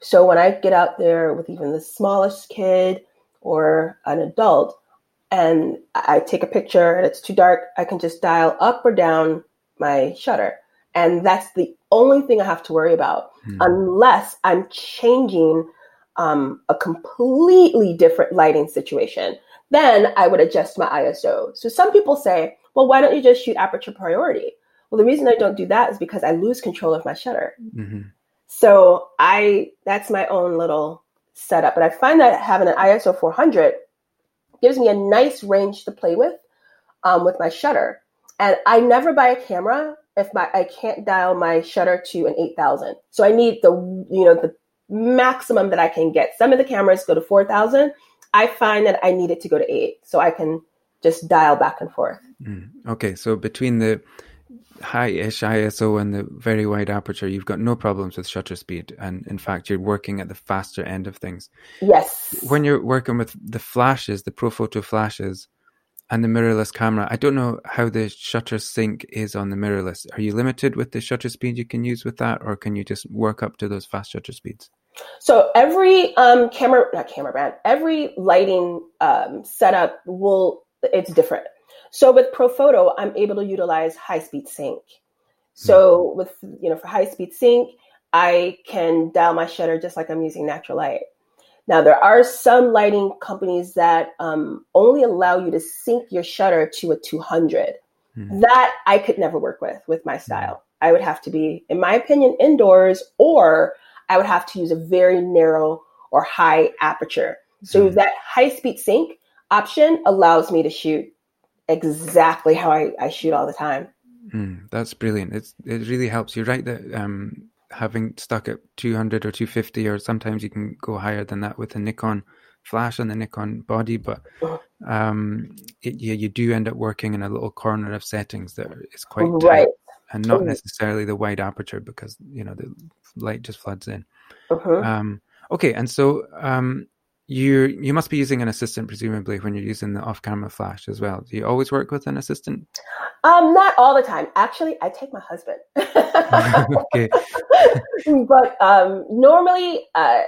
[SPEAKER 1] So when I get out there with even the smallest kid or an adult and I take a picture and it's too dark, I can just dial up or down my shutter. And that's the only thing I have to worry about, hmm. unless I'm changing um, a completely different lighting situation. Then I would adjust my ISO. So some people say, well, why don't you just shoot aperture priority? Well, the reason I don't do that is because I lose control of my shutter. Mm-hmm. So I that's my own little setup. But I find that having an ISO 400 gives me a nice range to play with um, with my shutter. And I never buy a camera if my I can't dial my shutter to an 8000. So I need the you know the maximum that I can get. Some of the cameras go to 4000. I find that I need it to go to 8 so I can just dial back and forth.
[SPEAKER 2] Mm, okay, so between the high-ish ISO and the very wide aperture, you've got no problems with shutter speed, and in fact, you're working at the faster end of things.
[SPEAKER 1] Yes.
[SPEAKER 2] When you're working with the flashes, the Profoto flashes, and the mirrorless camera, I don't know how the shutter sync is on the mirrorless. Are you limited with the shutter speed you can use with that, or can you just work up to those fast shutter speeds?
[SPEAKER 1] So every um, camera, not camera brand, every lighting um, setup will it's different. So with Profoto, I'm able to utilize high speed sync. So mm. with you know for high speed sync, I can dial my shutter just like I'm using natural light. Now there are some lighting companies that um, only allow you to sync your shutter to a 200. Mm. That I could never work with with my style. I would have to be, in my opinion, indoors, or I would have to use a very narrow or high aperture. So mm. that high speed sync option allows me to shoot exactly how I, I shoot all the time.
[SPEAKER 2] Mm, that's brilliant. It's it really helps. You're right that um, having stuck at 200 or 250, or sometimes you can go higher than that with a Nikon flash and the Nikon body, but uh-huh. um, it, yeah, you do end up working in a little corner of settings that is quite tight, right. and not necessarily the wide aperture because you know the light just floods in. Uh-huh. Um, okay, and so um, you you must be using an assistant presumably when you're using the off-camera flash as well. Do you always work with an assistant?
[SPEAKER 1] Um, not all the time. Actually, I take my husband. okay. but um, normally, uh,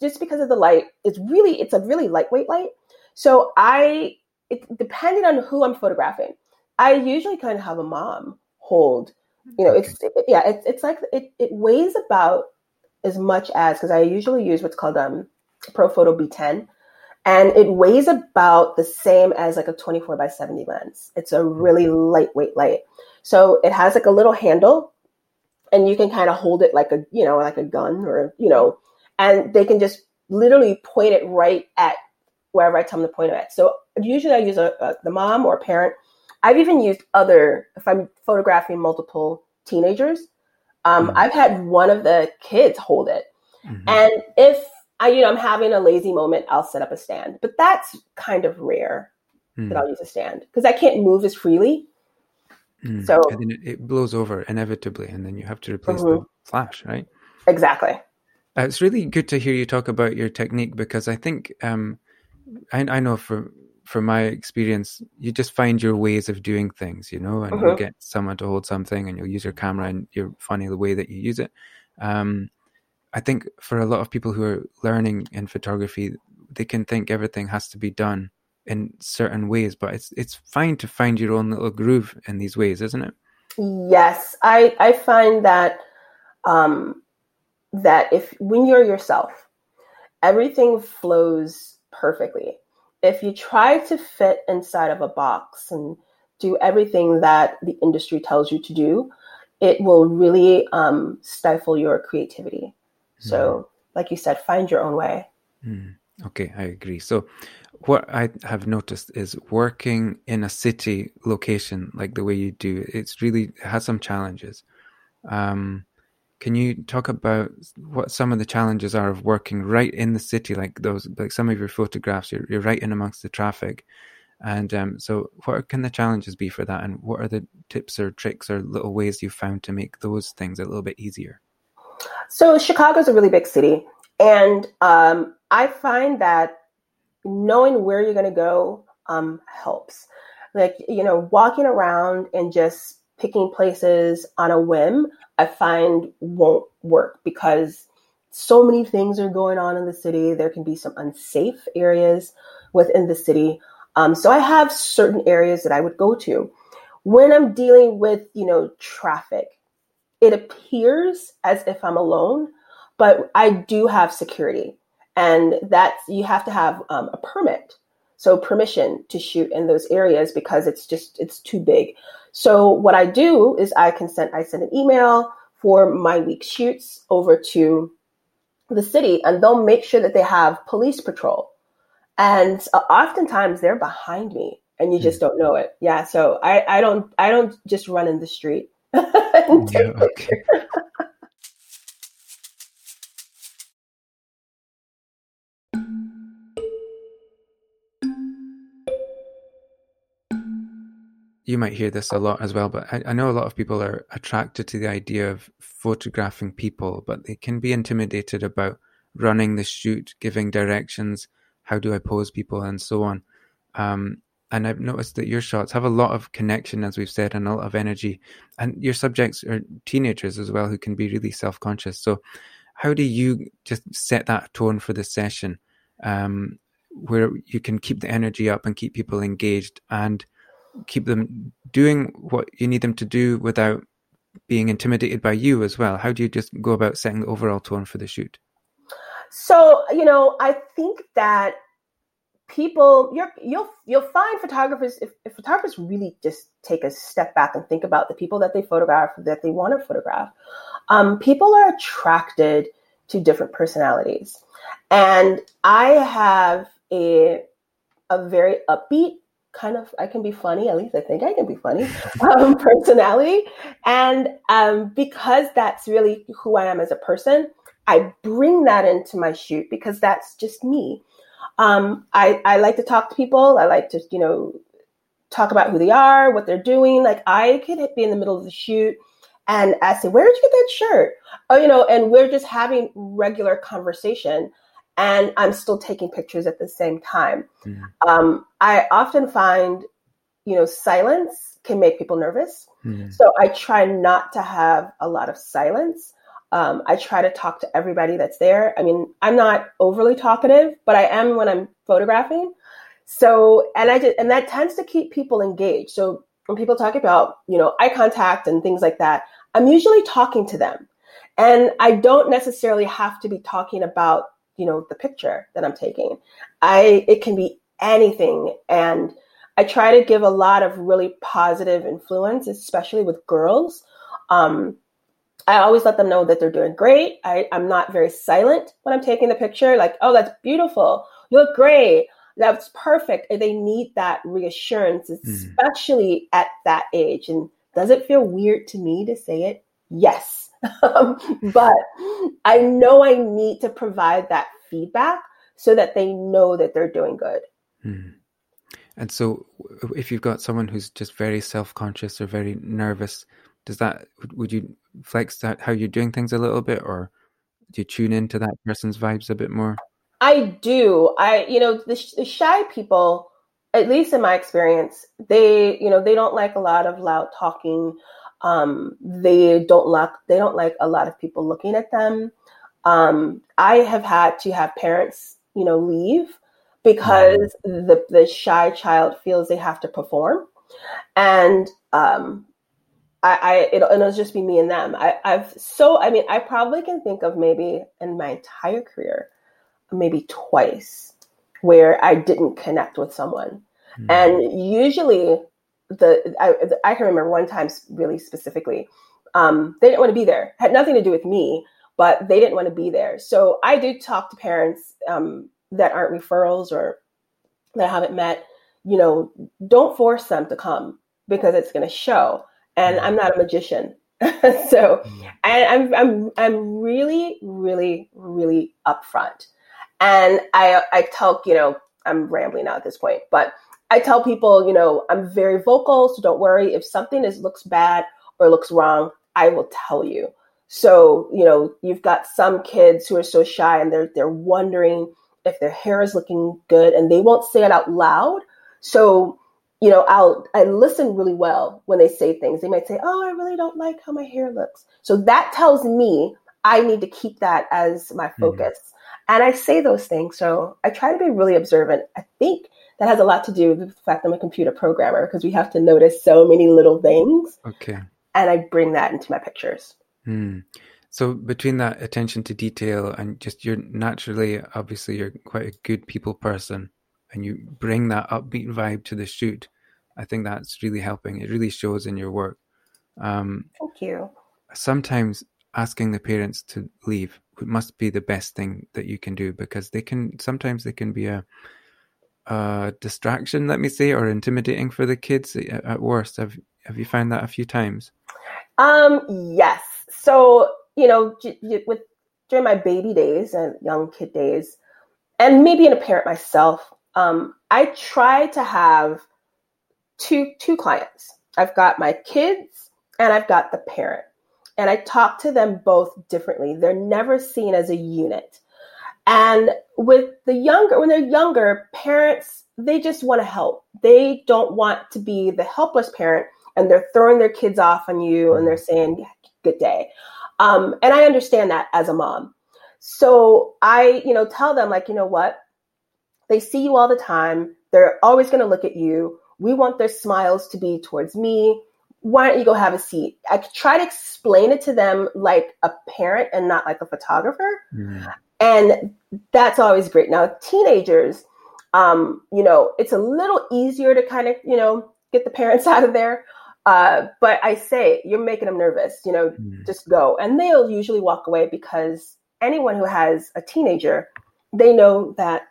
[SPEAKER 1] just because of the light, it's really it's a really lightweight light. So I, it, depending on who I'm photographing, I usually kind of have a mom hold. You know, okay. it's it, yeah, it's it's like it it weighs about as much as because I usually use what's called um Profoto B10. And it weighs about the same as like a 24 by 70 lens. It's a really lightweight light. So it has like a little handle and you can kind of hold it like a, you know, like a gun or, you know, and they can just literally point it right at wherever I tell them to point it at. So usually I use a, a, the mom or parent. I've even used other, if I'm photographing multiple teenagers, um, mm-hmm. I've had one of the kids hold it. Mm-hmm. And if I, you know, I'm having a lazy moment, I'll set up a stand. But that's kind of rare mm. that I'll use a stand because I can't move as freely.
[SPEAKER 2] Mm. So and then it, it, blows over inevitably, and then you have to replace mm-hmm. the flash, right?
[SPEAKER 1] Exactly.
[SPEAKER 2] Uh, it's really good to hear you talk about your technique because I think um, I, I, know for for my experience, you just find your ways of doing things, you know, and mm-hmm. you get someone to hold something, and you'll use your camera, and you're funny the way that you use it. Um, I think for a lot of people who are learning in photography, they can think everything has to be done in certain ways, but it's it's fine to find your own little groove in these ways, isn't it?
[SPEAKER 1] Yes, I I find that um, that if when you're yourself, everything flows perfectly. If you try to fit inside of a box and do everything that the industry tells you to do, it will really um, stifle your creativity. So, mm. like you said, find your own way.
[SPEAKER 2] Mm. Okay, I agree. So, what I have noticed is working in a city location like the way you do, it's really it has some challenges. Um, can you talk about what some of the challenges are of working right in the city, like those, like some of your photographs, you're, you're right in amongst the traffic, and um, so what can the challenges be for that, and what are the tips or tricks or little ways you found to make those things a little bit easier?
[SPEAKER 1] So Chicago is a really big city, and um, I find that knowing where you're going to go um, helps. Like you know, walking around and just picking places on a whim, I find won't work because so many things are going on in the city. There can be some unsafe areas within the city. Um, so I have certain areas that I would go to when I'm dealing with you know traffic it appears as if I'm alone, but I do have security. And that's, you have to have um, a permit. So permission to shoot in those areas because it's just, it's too big. So what I do is I can send, I send an email for my week shoots over to the city and they'll make sure that they have police patrol. And uh, oftentimes they're behind me and you just hmm. don't know it. Yeah. So I, I don't, I don't just run in the street. Yeah, okay.
[SPEAKER 2] you might hear this a lot as well, but I, I, know a lot of people are attracted to the idea of photographing people, but they can be intimidated about running the shoot, giving directions, how do I pose people, and so on. Um, and I've noticed that your shots have a lot of connection, as we've said, and a lot of energy. And your subjects are teenagers as well, who can be really self-conscious. So, how do you just set that tone for the session, um, where you can keep the energy up and keep people engaged and keep them doing what you need them to do without being intimidated by you as well? How do you just go about setting the overall tone for the shoot?
[SPEAKER 1] So, you know, I think that people you're you'll you'll find photographers if, if photographers really just take a step back and think about the people that they photograph that they want to photograph um, people are attracted to different personalities and i have a a very upbeat kind of I can be funny. At least I think I can be funny um, personality, and um, because that's really who I am as a person, I bring that into my shoot because that's just me. Um, I I like to talk to people. I like to you know talk about who they are, what they're doing. Like I could be in the middle of the shoot. And I say, where did you get that shirt? Oh, you know, and we're just having regular conversation and I'm still taking pictures at the same time. Mm. Um, I often find, you know, silence can make people nervous. Mm. So I try not to have a lot of silence. Um, I try to talk to everybody that's there. I mean, I'm not overly talkative, but I am when I'm photographing. So, and I just, and that tends to keep people engaged. So when people talk about, you know, eye contact and things like that, I'm usually talking to them. And I don't necessarily have to be talking about you know the picture that i'm taking i it can be anything and i try to give a lot of really positive influence especially with girls um, i always let them know that they're doing great I, i'm not very silent when i'm taking the picture like oh that's beautiful you look great that's perfect they need that reassurance hmm. especially mm. at that age and does it feel weird to me to say it yes but I know I need to provide that feedback so that they know that they're doing good.
[SPEAKER 2] Hmm. And so, if you've got someone who's just very self conscious or very nervous, does that would you flex that how you're doing things a little bit, or do you tune into that person's vibes a bit more?
[SPEAKER 1] I do. I you know the, the shy people, at least in my experience, they you know they don't like a lot of loud talking um, they don't like they don't like a lot of people looking at them. Um, I have had to have parents, you know, leave because mm-hmm. the the shy child feels they have to perform, and um, I, I it'll, it'll just be me and them. I, I've so I mean I probably can think of maybe in my entire career, maybe twice where I didn't connect with someone, mm-hmm. and usually the I, I can remember one time really specifically um, they didn't want to be there. Had nothing to do with me but they didn't want to be there. So i do talk to parents um, that aren't referrals or that i haven't met. You know don't force them to come because it's going to show and i'm not a magician so mm. and I'm, I'm i'm really really really upfront and i i tell you know i'm rambling now at this point but I tell people, you know, I'm very vocal, so don't worry. If something is looks bad or looks wrong, I will tell you. So, you know, you've got some kids who are so shy and they're they're wondering if their hair is looking good and they won't say it out loud. So, you know, I'll I listen really well when they say things. They might say, "Oh, I really don't like how my hair looks." So that tells me I need to keep that as my mm-hmm. focus. Mm-hmm. And I say those things. So I try to be really observant. I think that has a lot to do with the fact I'm a computer programmer because we have to notice so many little things.
[SPEAKER 2] Okay.
[SPEAKER 1] And I bring that into my pictures.
[SPEAKER 2] Hmm. So between that attention to detail and just you're naturally, obviously, you're quite a good people person, and you bring that upbeat vibe to the shoot. I think that's really helping. It really shows in your work.
[SPEAKER 1] Um, Thank you.
[SPEAKER 2] Sometimes asking the parents to leave must be the best thing that you can do because they can sometimes they can be a uh, distraction, let me say, or intimidating for the kids at worst. Have Have you found that a few times?
[SPEAKER 1] Um, yes. So you know, with during my baby days and young kid days, and maybe in a parent myself, um, I try to have two two clients. I've got my kids and I've got the parent. And I talk to them both differently. They're never seen as a unit. And with the younger, when they're younger, parents, they just want to help. They don't want to be the helpless parent and they're throwing their kids off on you and they're saying, good day. Um, and I understand that as a mom. So I, you know, tell them, like, you know what? They see you all the time. They're always going to look at you. We want their smiles to be towards me. Why don't you go have a seat? I try to explain it to them like a parent and not like a photographer. Mm. And that's always great. Now, teenagers, um, you know, it's a little easier to kind of, you know, get the parents out of there. Uh, but I say, you're making them nervous, you know, mm. just go. And they'll usually walk away because anyone who has a teenager, they know that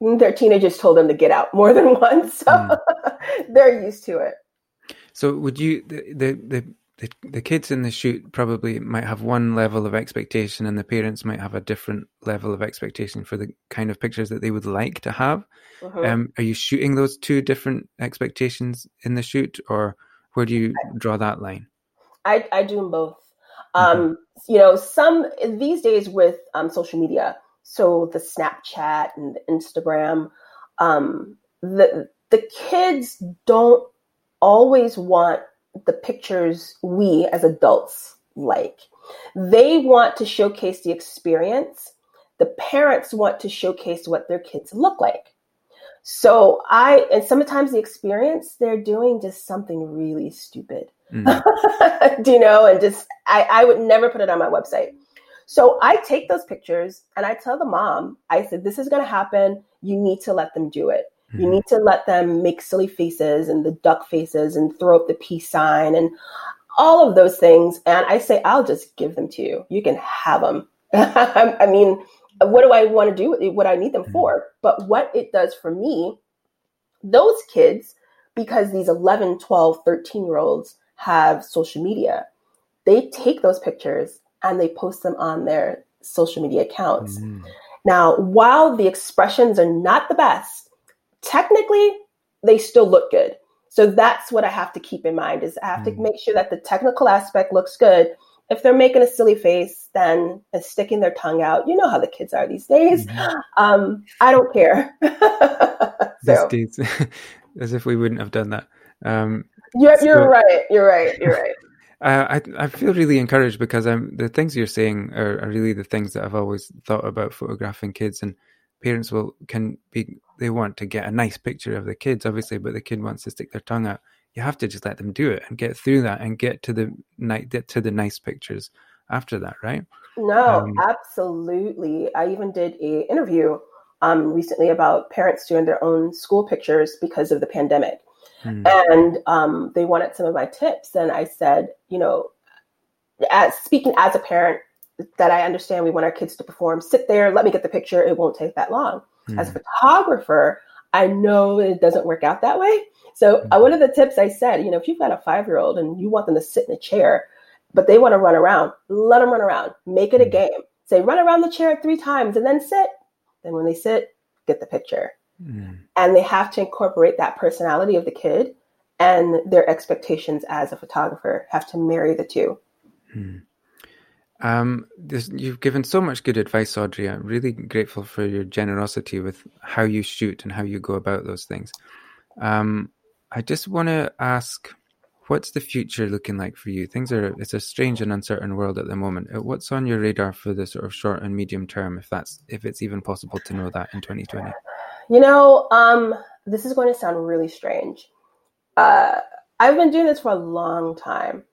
[SPEAKER 1] their teenagers told them to get out more than once. So mm. they're used to it.
[SPEAKER 2] So would you, the, the, the the, kids in the shoot probably might have one level of expectation and the parents might have a different level of expectation for the kind of pictures that they would like to have uh-huh. um, are you shooting those two different expectations in the shoot or where do you draw that line
[SPEAKER 1] i, I do them both mm-hmm. um, you know some these days with um, social media so the snapchat and the instagram um, the the kids don't always want the pictures we as adults like. They want to showcase the experience. The parents want to showcase what their kids look like. So I, and sometimes the experience, they're doing just something really stupid. Mm-hmm. Do you know? And just, I, I would never put it on my website. So I take those pictures and I tell the mom, I said, this is going to happen. You need to let them do it. Mm-hmm. You need to let them make silly faces and the duck faces and throw up the peace sign and all of those things. And I say, I'll just give them to you. You can have them. I mean, what do I want to do? What I need them mm-hmm. for? But what it does for me, those kids, because these 11, 12, 13 year olds have social media, they take those pictures and they post them on their social media accounts. Mm. Now, while the expressions are not the best, technically they still look good. So that's what I have to keep in mind is I have mm-hmm. to make sure that the technical aspect looks good. If they're making a silly face, then and sticking their tongue out, you know how the kids are these days. Mm-hmm. Um, I don't care.
[SPEAKER 2] so. Days, as if we wouldn't have done that. Um,
[SPEAKER 1] you're, you're right. You're right. You're right.
[SPEAKER 2] Uh, I I feel really encouraged because I'm the things you're saying are, are really the things that I've always thought about photographing kids and parents will can be they want to get a nice picture of the kids obviously but the kid wants to stick their tongue out. You have to just let them do it and get through that and get to the night get to the nice pictures after that right?
[SPEAKER 1] No um, absolutely. I even did a interview um, recently about parents doing their own school pictures because of the pandemic hmm. and um, they wanted some of my tips and i said you know as speaking as a parent that I understand we want our kids to perform. Sit there, let me get the picture. It won't take that long. Mm. As a photographer, I know it doesn't work out that way. So mm. one of the tips I said, you know, if you've got a five year old and you want them to sit in a chair, but they want to run around, let them run around. Make it a hmm. game. Say run around the chair three times and then sit. Then when they sit, get the picture. Mm. And they have to incorporate that personality of the kid and their expectations as a photographer have to marry the two. Mm.
[SPEAKER 2] Um, this, you've given so much good advice, Audrey. I'm really grateful for your generosity with how you shoot and how you go about those things. Um, I just want to ask, what's the future looking like for you? Things are it's a strange and uncertain world at the moment. Uh, what's on your radar for the sort of short and medium term, if that's if it's even possible to know that in 2020?
[SPEAKER 1] You know, um, this is going to sound really strange. Uh, I've been doing this for a long time.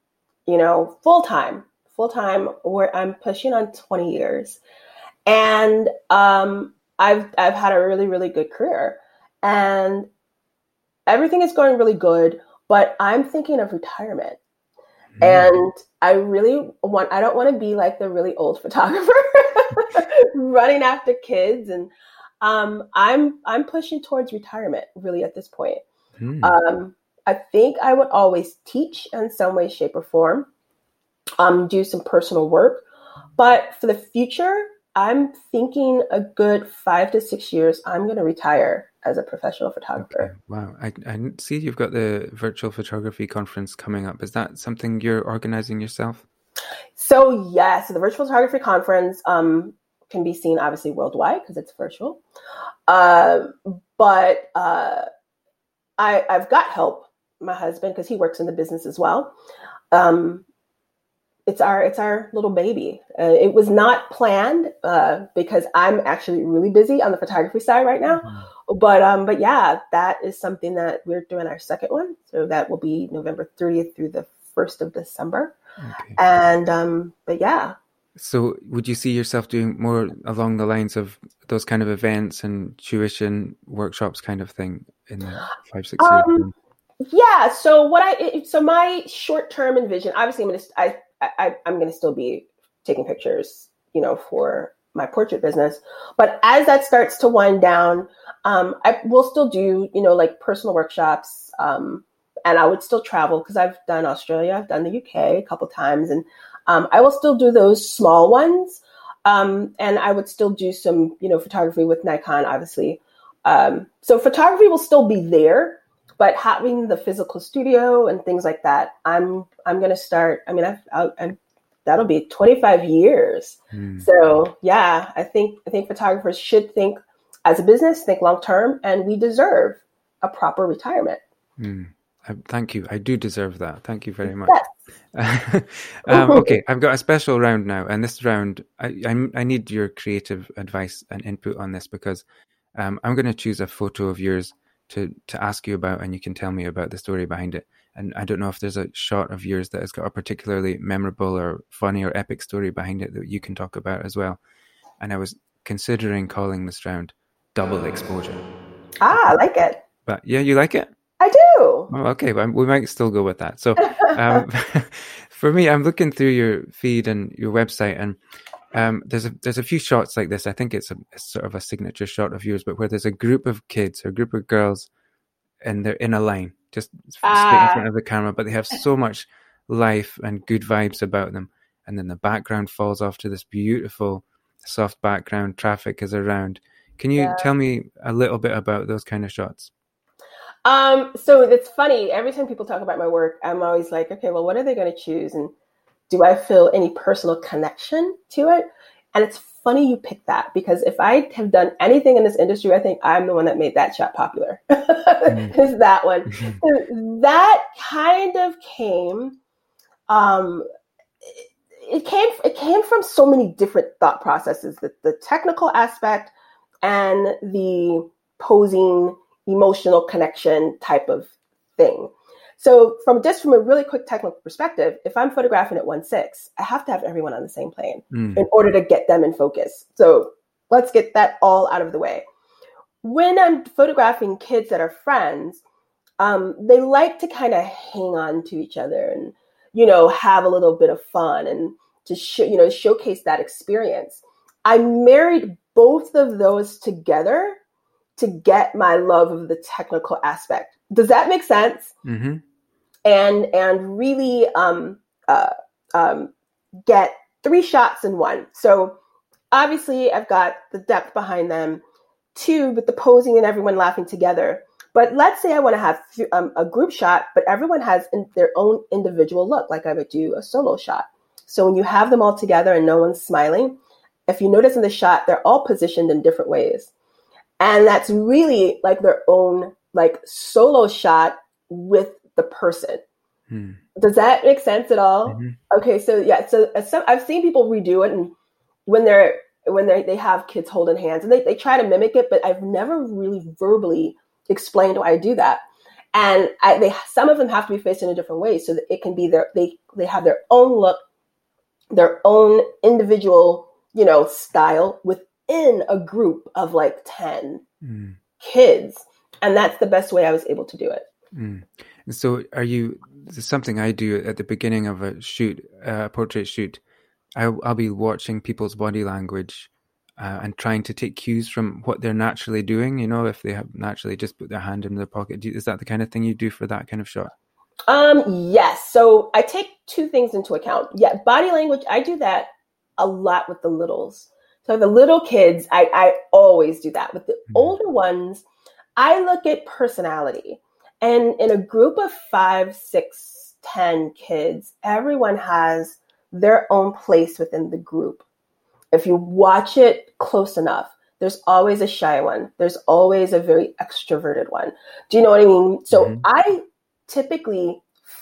[SPEAKER 1] You know, full time full time where I'm pushing on 20 years. And um, I've I've had a really, really good career. And everything is going really good, but I'm thinking of retirement. Mm. And I really want I don't want to be like the really old photographer running after kids and um, I'm I'm pushing towards retirement really at this point. Mm. Um, I think I would always teach in some way, shape, or form um, do some personal work. But for the future, I'm thinking a good five to six years, I'm going to retire as a professional photographer.
[SPEAKER 2] Okay. Wow. I, I see you've got the virtual photography conference coming up. Is that something you're organizing yourself?
[SPEAKER 1] So, yes, the virtual photography conference um, can be seen obviously worldwide because it's virtual. Uh, but uh, I, I've got help, my husband, because he works in the business as well. Um, it's our it's our little baby. Uh, it was not planned uh, because I'm actually really busy on the photography side right now. Mm-hmm. But um, but yeah, that is something that we're doing our second one. So that will be November 30th through the 1st of December. Okay. And um, but yeah.
[SPEAKER 2] So would you see yourself doing more along the lines of those kind of events and tuition workshops kind of thing in the five six years? Um,
[SPEAKER 1] yeah. So what I so my short term envision, obviously, I'm gonna I I, I'm to still be taking pictures, you know, for my portrait business. But as that starts to wind down, um, I will still do, you know, like personal workshops. Um, and I would still travel because I've done Australia, I've done the UK a couple times, and um, I will still do those small ones. Um, and I would still do some, you know, photography with Nikon, obviously. Um, so photography will still be there, but having the physical studio and things like that, I'm I'm gonna start. I mean, I've, I, I'm that'll be 25 years. Mm. So yeah, I think I think photographers should think as a business, think long term, and we deserve a proper retirement.
[SPEAKER 2] Mm. Thank you. I do deserve that. Thank you very much. Yes. um, okay, I've got a special round now, and this round, I, I, I need your creative advice and input on this because um, I'm going to choose a photo of yours to to ask you about, and you can tell me about the story behind it. And I don't know if there's a shot of yours that has got a particularly memorable or funny or epic story behind it that you can talk about as well. And I was considering calling this round double exposure.
[SPEAKER 1] Ah, I like it.
[SPEAKER 2] But yeah, you like it?
[SPEAKER 1] I do.
[SPEAKER 2] Oh, okay, we might still go with that. So, um, for me, I'm looking through your feed and your website, and um, there's a there's a few shots like this. I think it's a, a, sort of a signature shot of yours, but where there's a group of kids or a group of girls, and they're in a line, just straight in ah. front of the camera, but they have so much life and good vibes about them. And then the background falls off to this beautiful soft background. Traffic is around. Can you yeah. tell me a little bit about those kind of shots?
[SPEAKER 1] Um, so it's funny. Every time people talk about my work, I'm always like, okay, well, what are they going to choose? And do I feel any personal connection to it? And it's funny you pick that because if I have done anything in this industry, I think I'm the one that made that shot popular. mm. Is that one? so that kind of came. Um, it, it came. It came from so many different thought processes: the, the technical aspect and the posing, emotional connection type of thing. So from just from a really quick technical perspective, if I'm photographing at one six, I have to have everyone on the same plane mm. in order to get them in focus. So let's get that all out of the way. When I'm photographing kids that are friends, um, they like to kind of hang on to each other and you know have a little bit of fun and to show you know showcase that experience. I married both of those together to get my love of the technical aspect. Does that make sense? Mm-hmm and and really um, uh, um, get three shots in one. So obviously, I've got the depth behind them. Two, with the posing and everyone laughing together. But let's say I want to have um, a group shot, but everyone has in their own individual look, like I would do a solo shot. So when you have them all together and no one's smiling, if you notice in the shot, they're all positioned in different ways. And that's really like their own like solo shot with the person. Hmm. Does that make sense at all? Mm-hmm. Okay, so yeah, so uh, some, I've seen people redo it, and when they're when they they have kids holding hands, and they, they try to mimic it, but I've never really verbally explained why I do that. And I, they some of them have to be faced in a different way, so that it can be their they they have their own look, their own individual you know style within a group of like ten mm. kids, and that's the best way I was able to do it.
[SPEAKER 2] Mm. So, are you? This is something I do at the beginning of a shoot, uh, a portrait shoot. I'll, I'll be watching people's body language uh, and trying to take cues from what they're naturally doing. You know, if they have naturally just put their hand in their pocket, is that the kind of thing you do for that kind of shot?
[SPEAKER 1] Um, yes. So I take two things into account. Yeah, body language. I do that a lot with the littles. So the little kids, I, I always do that. With the mm-hmm. older ones, I look at personality. And in a group of five, six, ten kids, everyone has their own place within the group. If you watch it close enough, there's always a shy one. There's always a very extroverted one. Do you know what I mean? So mm-hmm. I typically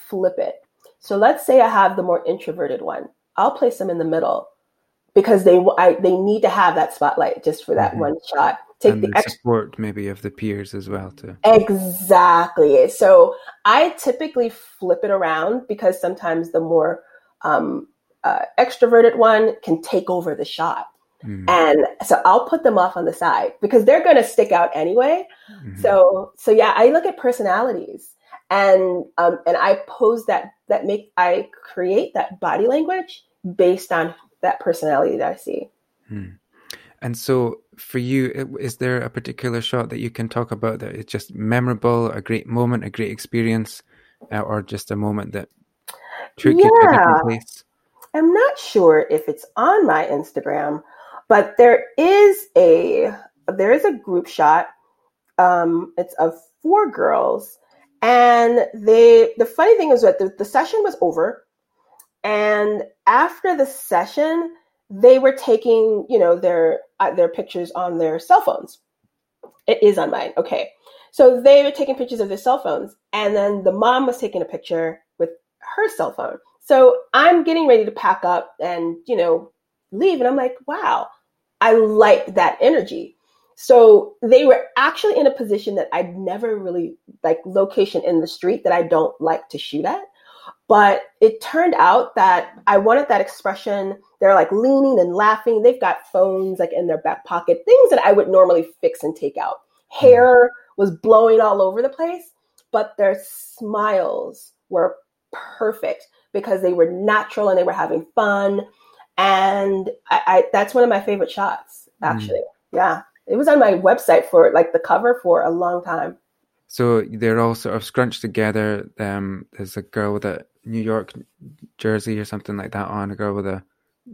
[SPEAKER 1] flip it. So let's say I have the more introverted one. I'll place them in the middle because they I, they need to have that spotlight just for that mm-hmm. one shot.
[SPEAKER 2] Take and the, the support maybe of the peers as well too.
[SPEAKER 1] Exactly. So I typically flip it around because sometimes the more um, uh, extroverted one can take over the shot. Mm-hmm. And so I'll put them off on the side because they're going to stick out anyway. Mm-hmm. So so yeah, I look at personalities and um, and I pose that that make I create that body language based on that personality that I see.
[SPEAKER 2] Mm. And so, for you, is there a particular shot that you can talk about that is just memorable, a great moment, a great experience, uh, or just a moment that took yeah. you to a different place?
[SPEAKER 1] I'm not sure if it's on my Instagram, but there is a there is a group shot. Um, it's of four girls, and they. The funny thing is that the, the session was over, and after the session, they were taking you know their uh, their pictures on their cell phones. It is on mine. Okay, so they were taking pictures of their cell phones, and then the mom was taking a picture with her cell phone. So I'm getting ready to pack up and you know leave, and I'm like, wow, I like that energy. So they were actually in a position that I'd never really like location in the street that I don't like to shoot at. But it turned out that I wanted that expression. They're like leaning and laughing. They've got phones like in their back pocket, things that I would normally fix and take out. Hair was blowing all over the place, but their smiles were perfect because they were natural and they were having fun and I, I, that's one of my favorite shots mm. actually mm. yeah it was on my website for like the cover for a long time
[SPEAKER 2] so they're all sort of scrunched together um there's a girl with a new york jersey or something like that on a girl with a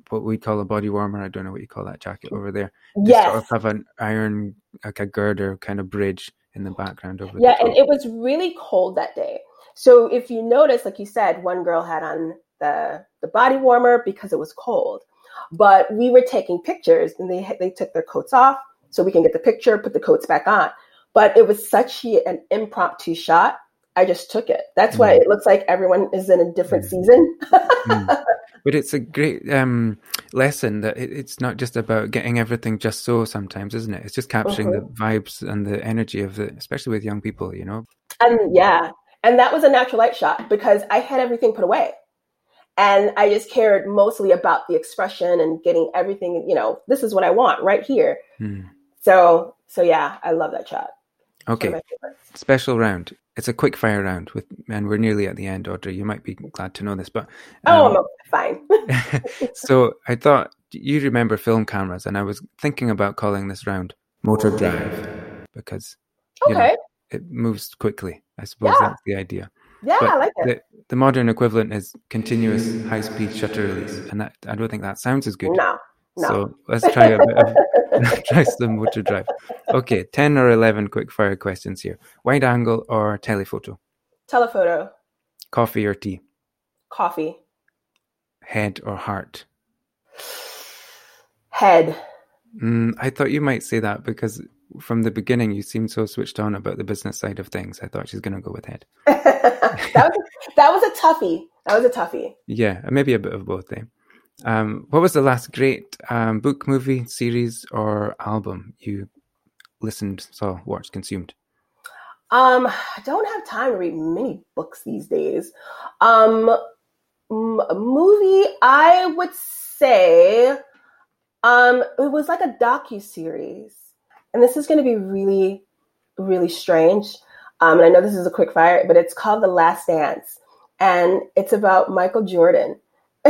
[SPEAKER 2] what we call a body warmer i don't know what you call that jacket over there
[SPEAKER 1] yes.
[SPEAKER 2] sort of have an iron like a girder kind of bridge in the background over there.
[SPEAKER 1] yeah and it was really cold that day so if you notice like you said one girl had on the, the body warmer because it was cold. But we were taking pictures and they, they took their coats off so we can get the picture, put the coats back on. But it was such an impromptu shot. I just took it. That's why mm. it looks like everyone is in a different mm. season.
[SPEAKER 2] mm. But it's a great um, lesson that it, it's not just about getting everything just so sometimes, isn't it? It's just capturing mm-hmm. the vibes and the energy of it, especially with young people, you know?
[SPEAKER 1] And yeah. And that was a natural light shot because I had everything put away. And I just cared mostly about the expression and getting everything, you know, this is what I want right here. Hmm. So, so yeah, I love that shot.
[SPEAKER 2] Okay. Special round. It's a quick fire round with, and we're nearly at the end, Audrey. You might be glad to know this, but.
[SPEAKER 1] Um, oh, fine.
[SPEAKER 2] so I thought you remember film cameras, and I was thinking about calling this round Motor Drive because okay. Know, it moves quickly. I suppose yeah. that's the idea.
[SPEAKER 1] Yeah, but I like it.
[SPEAKER 2] The, the, modern equivalent is continuous high speed shutter release, and that I don't think that sounds as good.
[SPEAKER 1] No, no.
[SPEAKER 2] So let's try a bit of try some motor drive. Okay, ten or eleven quick fire questions here. Wide angle or telephoto?
[SPEAKER 1] Telephoto.
[SPEAKER 2] Coffee or tea?
[SPEAKER 1] Coffee.
[SPEAKER 2] Head or heart?
[SPEAKER 1] Head.
[SPEAKER 2] Mm, I thought you might say that because from the beginning you seemed so switched on about the business side of things. I thought she's going to go with head.
[SPEAKER 1] that was that was a toughie. That was a toughie.
[SPEAKER 2] Yeah, maybe a bit of both. There. Um, what was the last great um, book, movie, series, or album you listened, saw, watched, consumed?
[SPEAKER 1] Um, I don't have time to read many books these days. Um, m- movie, I would say, um, it was like a docu series and this is going to be really, really strange. Um, and I know this is a quick fire, but it's called The Last Dance, and it's about Michael Jordan,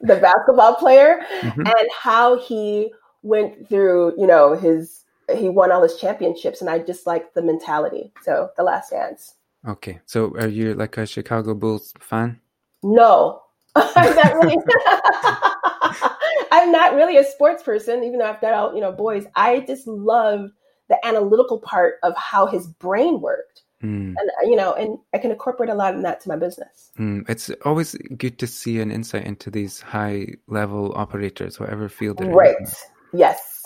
[SPEAKER 1] the basketball player, mm-hmm. and how he went through, you know, his he won all his championships, and I just like the mentality. So, The Last Dance.
[SPEAKER 2] Okay, so are you like a Chicago Bulls fan?
[SPEAKER 1] No, I'm not really. I'm not really a sports person, even though I've got all, you know, boys. I just love the analytical part of how his brain worked.
[SPEAKER 2] Mm.
[SPEAKER 1] And, you know, and I can incorporate a lot of that to my business.
[SPEAKER 2] Mm. It's always good to see an insight into these high level operators, whatever field they're in.
[SPEAKER 1] Right. Yes.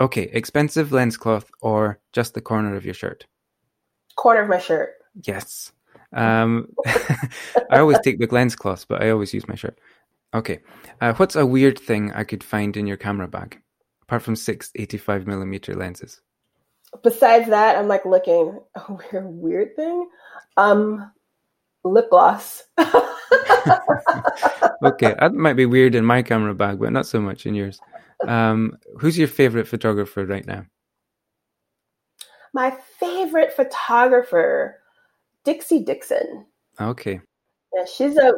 [SPEAKER 2] Okay, expensive lens cloth or just the corner of your shirt?
[SPEAKER 1] Corner of my shirt.
[SPEAKER 2] Yes. Um, I always take the lens cloth, but I always use my shirt. Okay. Uh, what's a weird thing I could find in your camera bag, apart from six 85 millimeter lenses?
[SPEAKER 1] Besides that, I'm like looking a weird, weird thing. Um, lip gloss.
[SPEAKER 2] okay, that might be weird in my camera bag, but not so much in yours. Um, who's your favorite photographer right now?
[SPEAKER 1] My favorite photographer, Dixie Dixon.
[SPEAKER 2] Okay.
[SPEAKER 1] Yeah, she's a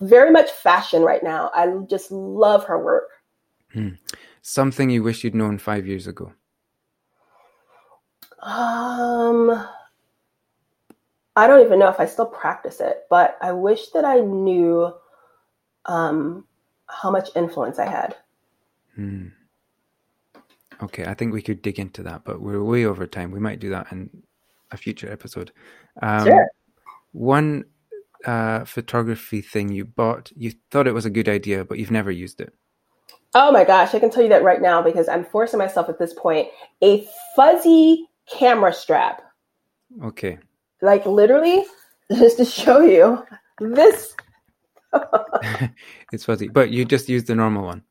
[SPEAKER 1] very much fashion right now. I just love her work.
[SPEAKER 2] Hmm. Something you wish you'd known five years ago.
[SPEAKER 1] Um, I don't even know if I still practice it, but I wish that I knew um, how much influence I had.
[SPEAKER 2] Hmm. Okay, I think we could dig into that, but we're way over time. We might do that in a future episode. Um,
[SPEAKER 1] Sure.
[SPEAKER 2] One uh, photography thing you bought, you thought it was a good idea, but you've never used it.
[SPEAKER 1] Oh my gosh, I can tell you that right now because I'm forcing myself at this point a fuzzy camera strap.
[SPEAKER 2] Okay.
[SPEAKER 1] Like literally, just to show you this.
[SPEAKER 2] it's fuzzy, but you just used the normal one.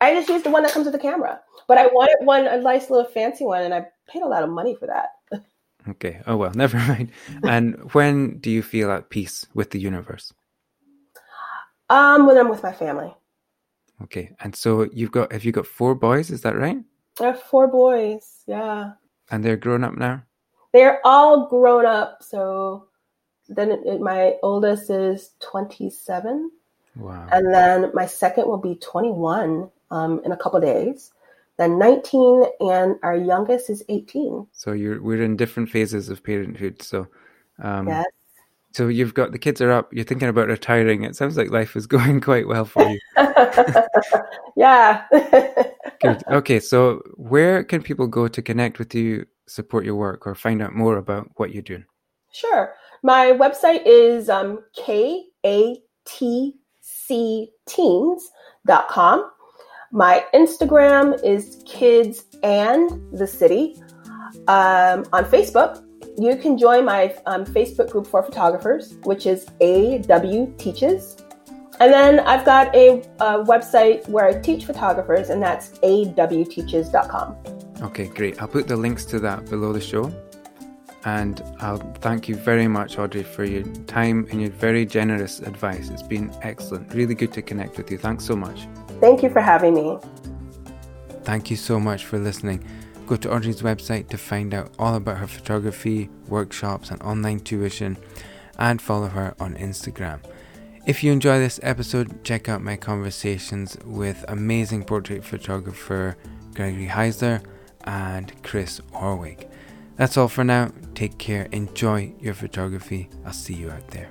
[SPEAKER 1] I just used the one that comes with the camera, but I wanted one, a nice little fancy one, and I paid a lot of money for that.
[SPEAKER 2] Okay. Oh well, never mind. and when do you feel at peace with the universe?
[SPEAKER 1] Um, when I'm with my family.
[SPEAKER 2] Okay. And so you've got have you got four boys, is that right?
[SPEAKER 1] I have four boys. Yeah.
[SPEAKER 2] And they're grown up now?
[SPEAKER 1] They're all grown up. So then it, it- my oldest is 27.
[SPEAKER 2] Wow.
[SPEAKER 1] And then my second will be 21 um, in a couple days. Then 19, and our youngest is 18.
[SPEAKER 2] So you're we're in different phases of parenthood. So um
[SPEAKER 1] Yes.
[SPEAKER 2] So you've got the kids are up, you're thinking about retiring. It sounds like life is going quite well for you.
[SPEAKER 1] yeah.
[SPEAKER 2] Good. Okay, so where can people go to connect with you, support your work, or find out more about what you're doing?
[SPEAKER 1] Sure. My website is um, katcteens.com. My Instagram is kids and the city. Um, on Facebook, you can join my um, Facebook group for photographers, which is AW Teaches. And then I've got a, a website where I teach photographers, and that's awteaches.com.
[SPEAKER 2] Okay, great. I'll put the links to that below the show. And I'll thank you very much, Audrey, for your time and your very generous advice. It's been excellent. Really good to connect with you. Thanks so much.
[SPEAKER 1] Thank you for having me.
[SPEAKER 2] Thank you so much for listening. Go to Audrey's website to find out all about her photography, workshops, and online tuition, and follow her on Instagram. If you enjoy this episode, check out my conversations with amazing portrait photographer Gregory Heisler and Chris Orwig. That's all for now. Take care, enjoy your photography. I'll see you out there.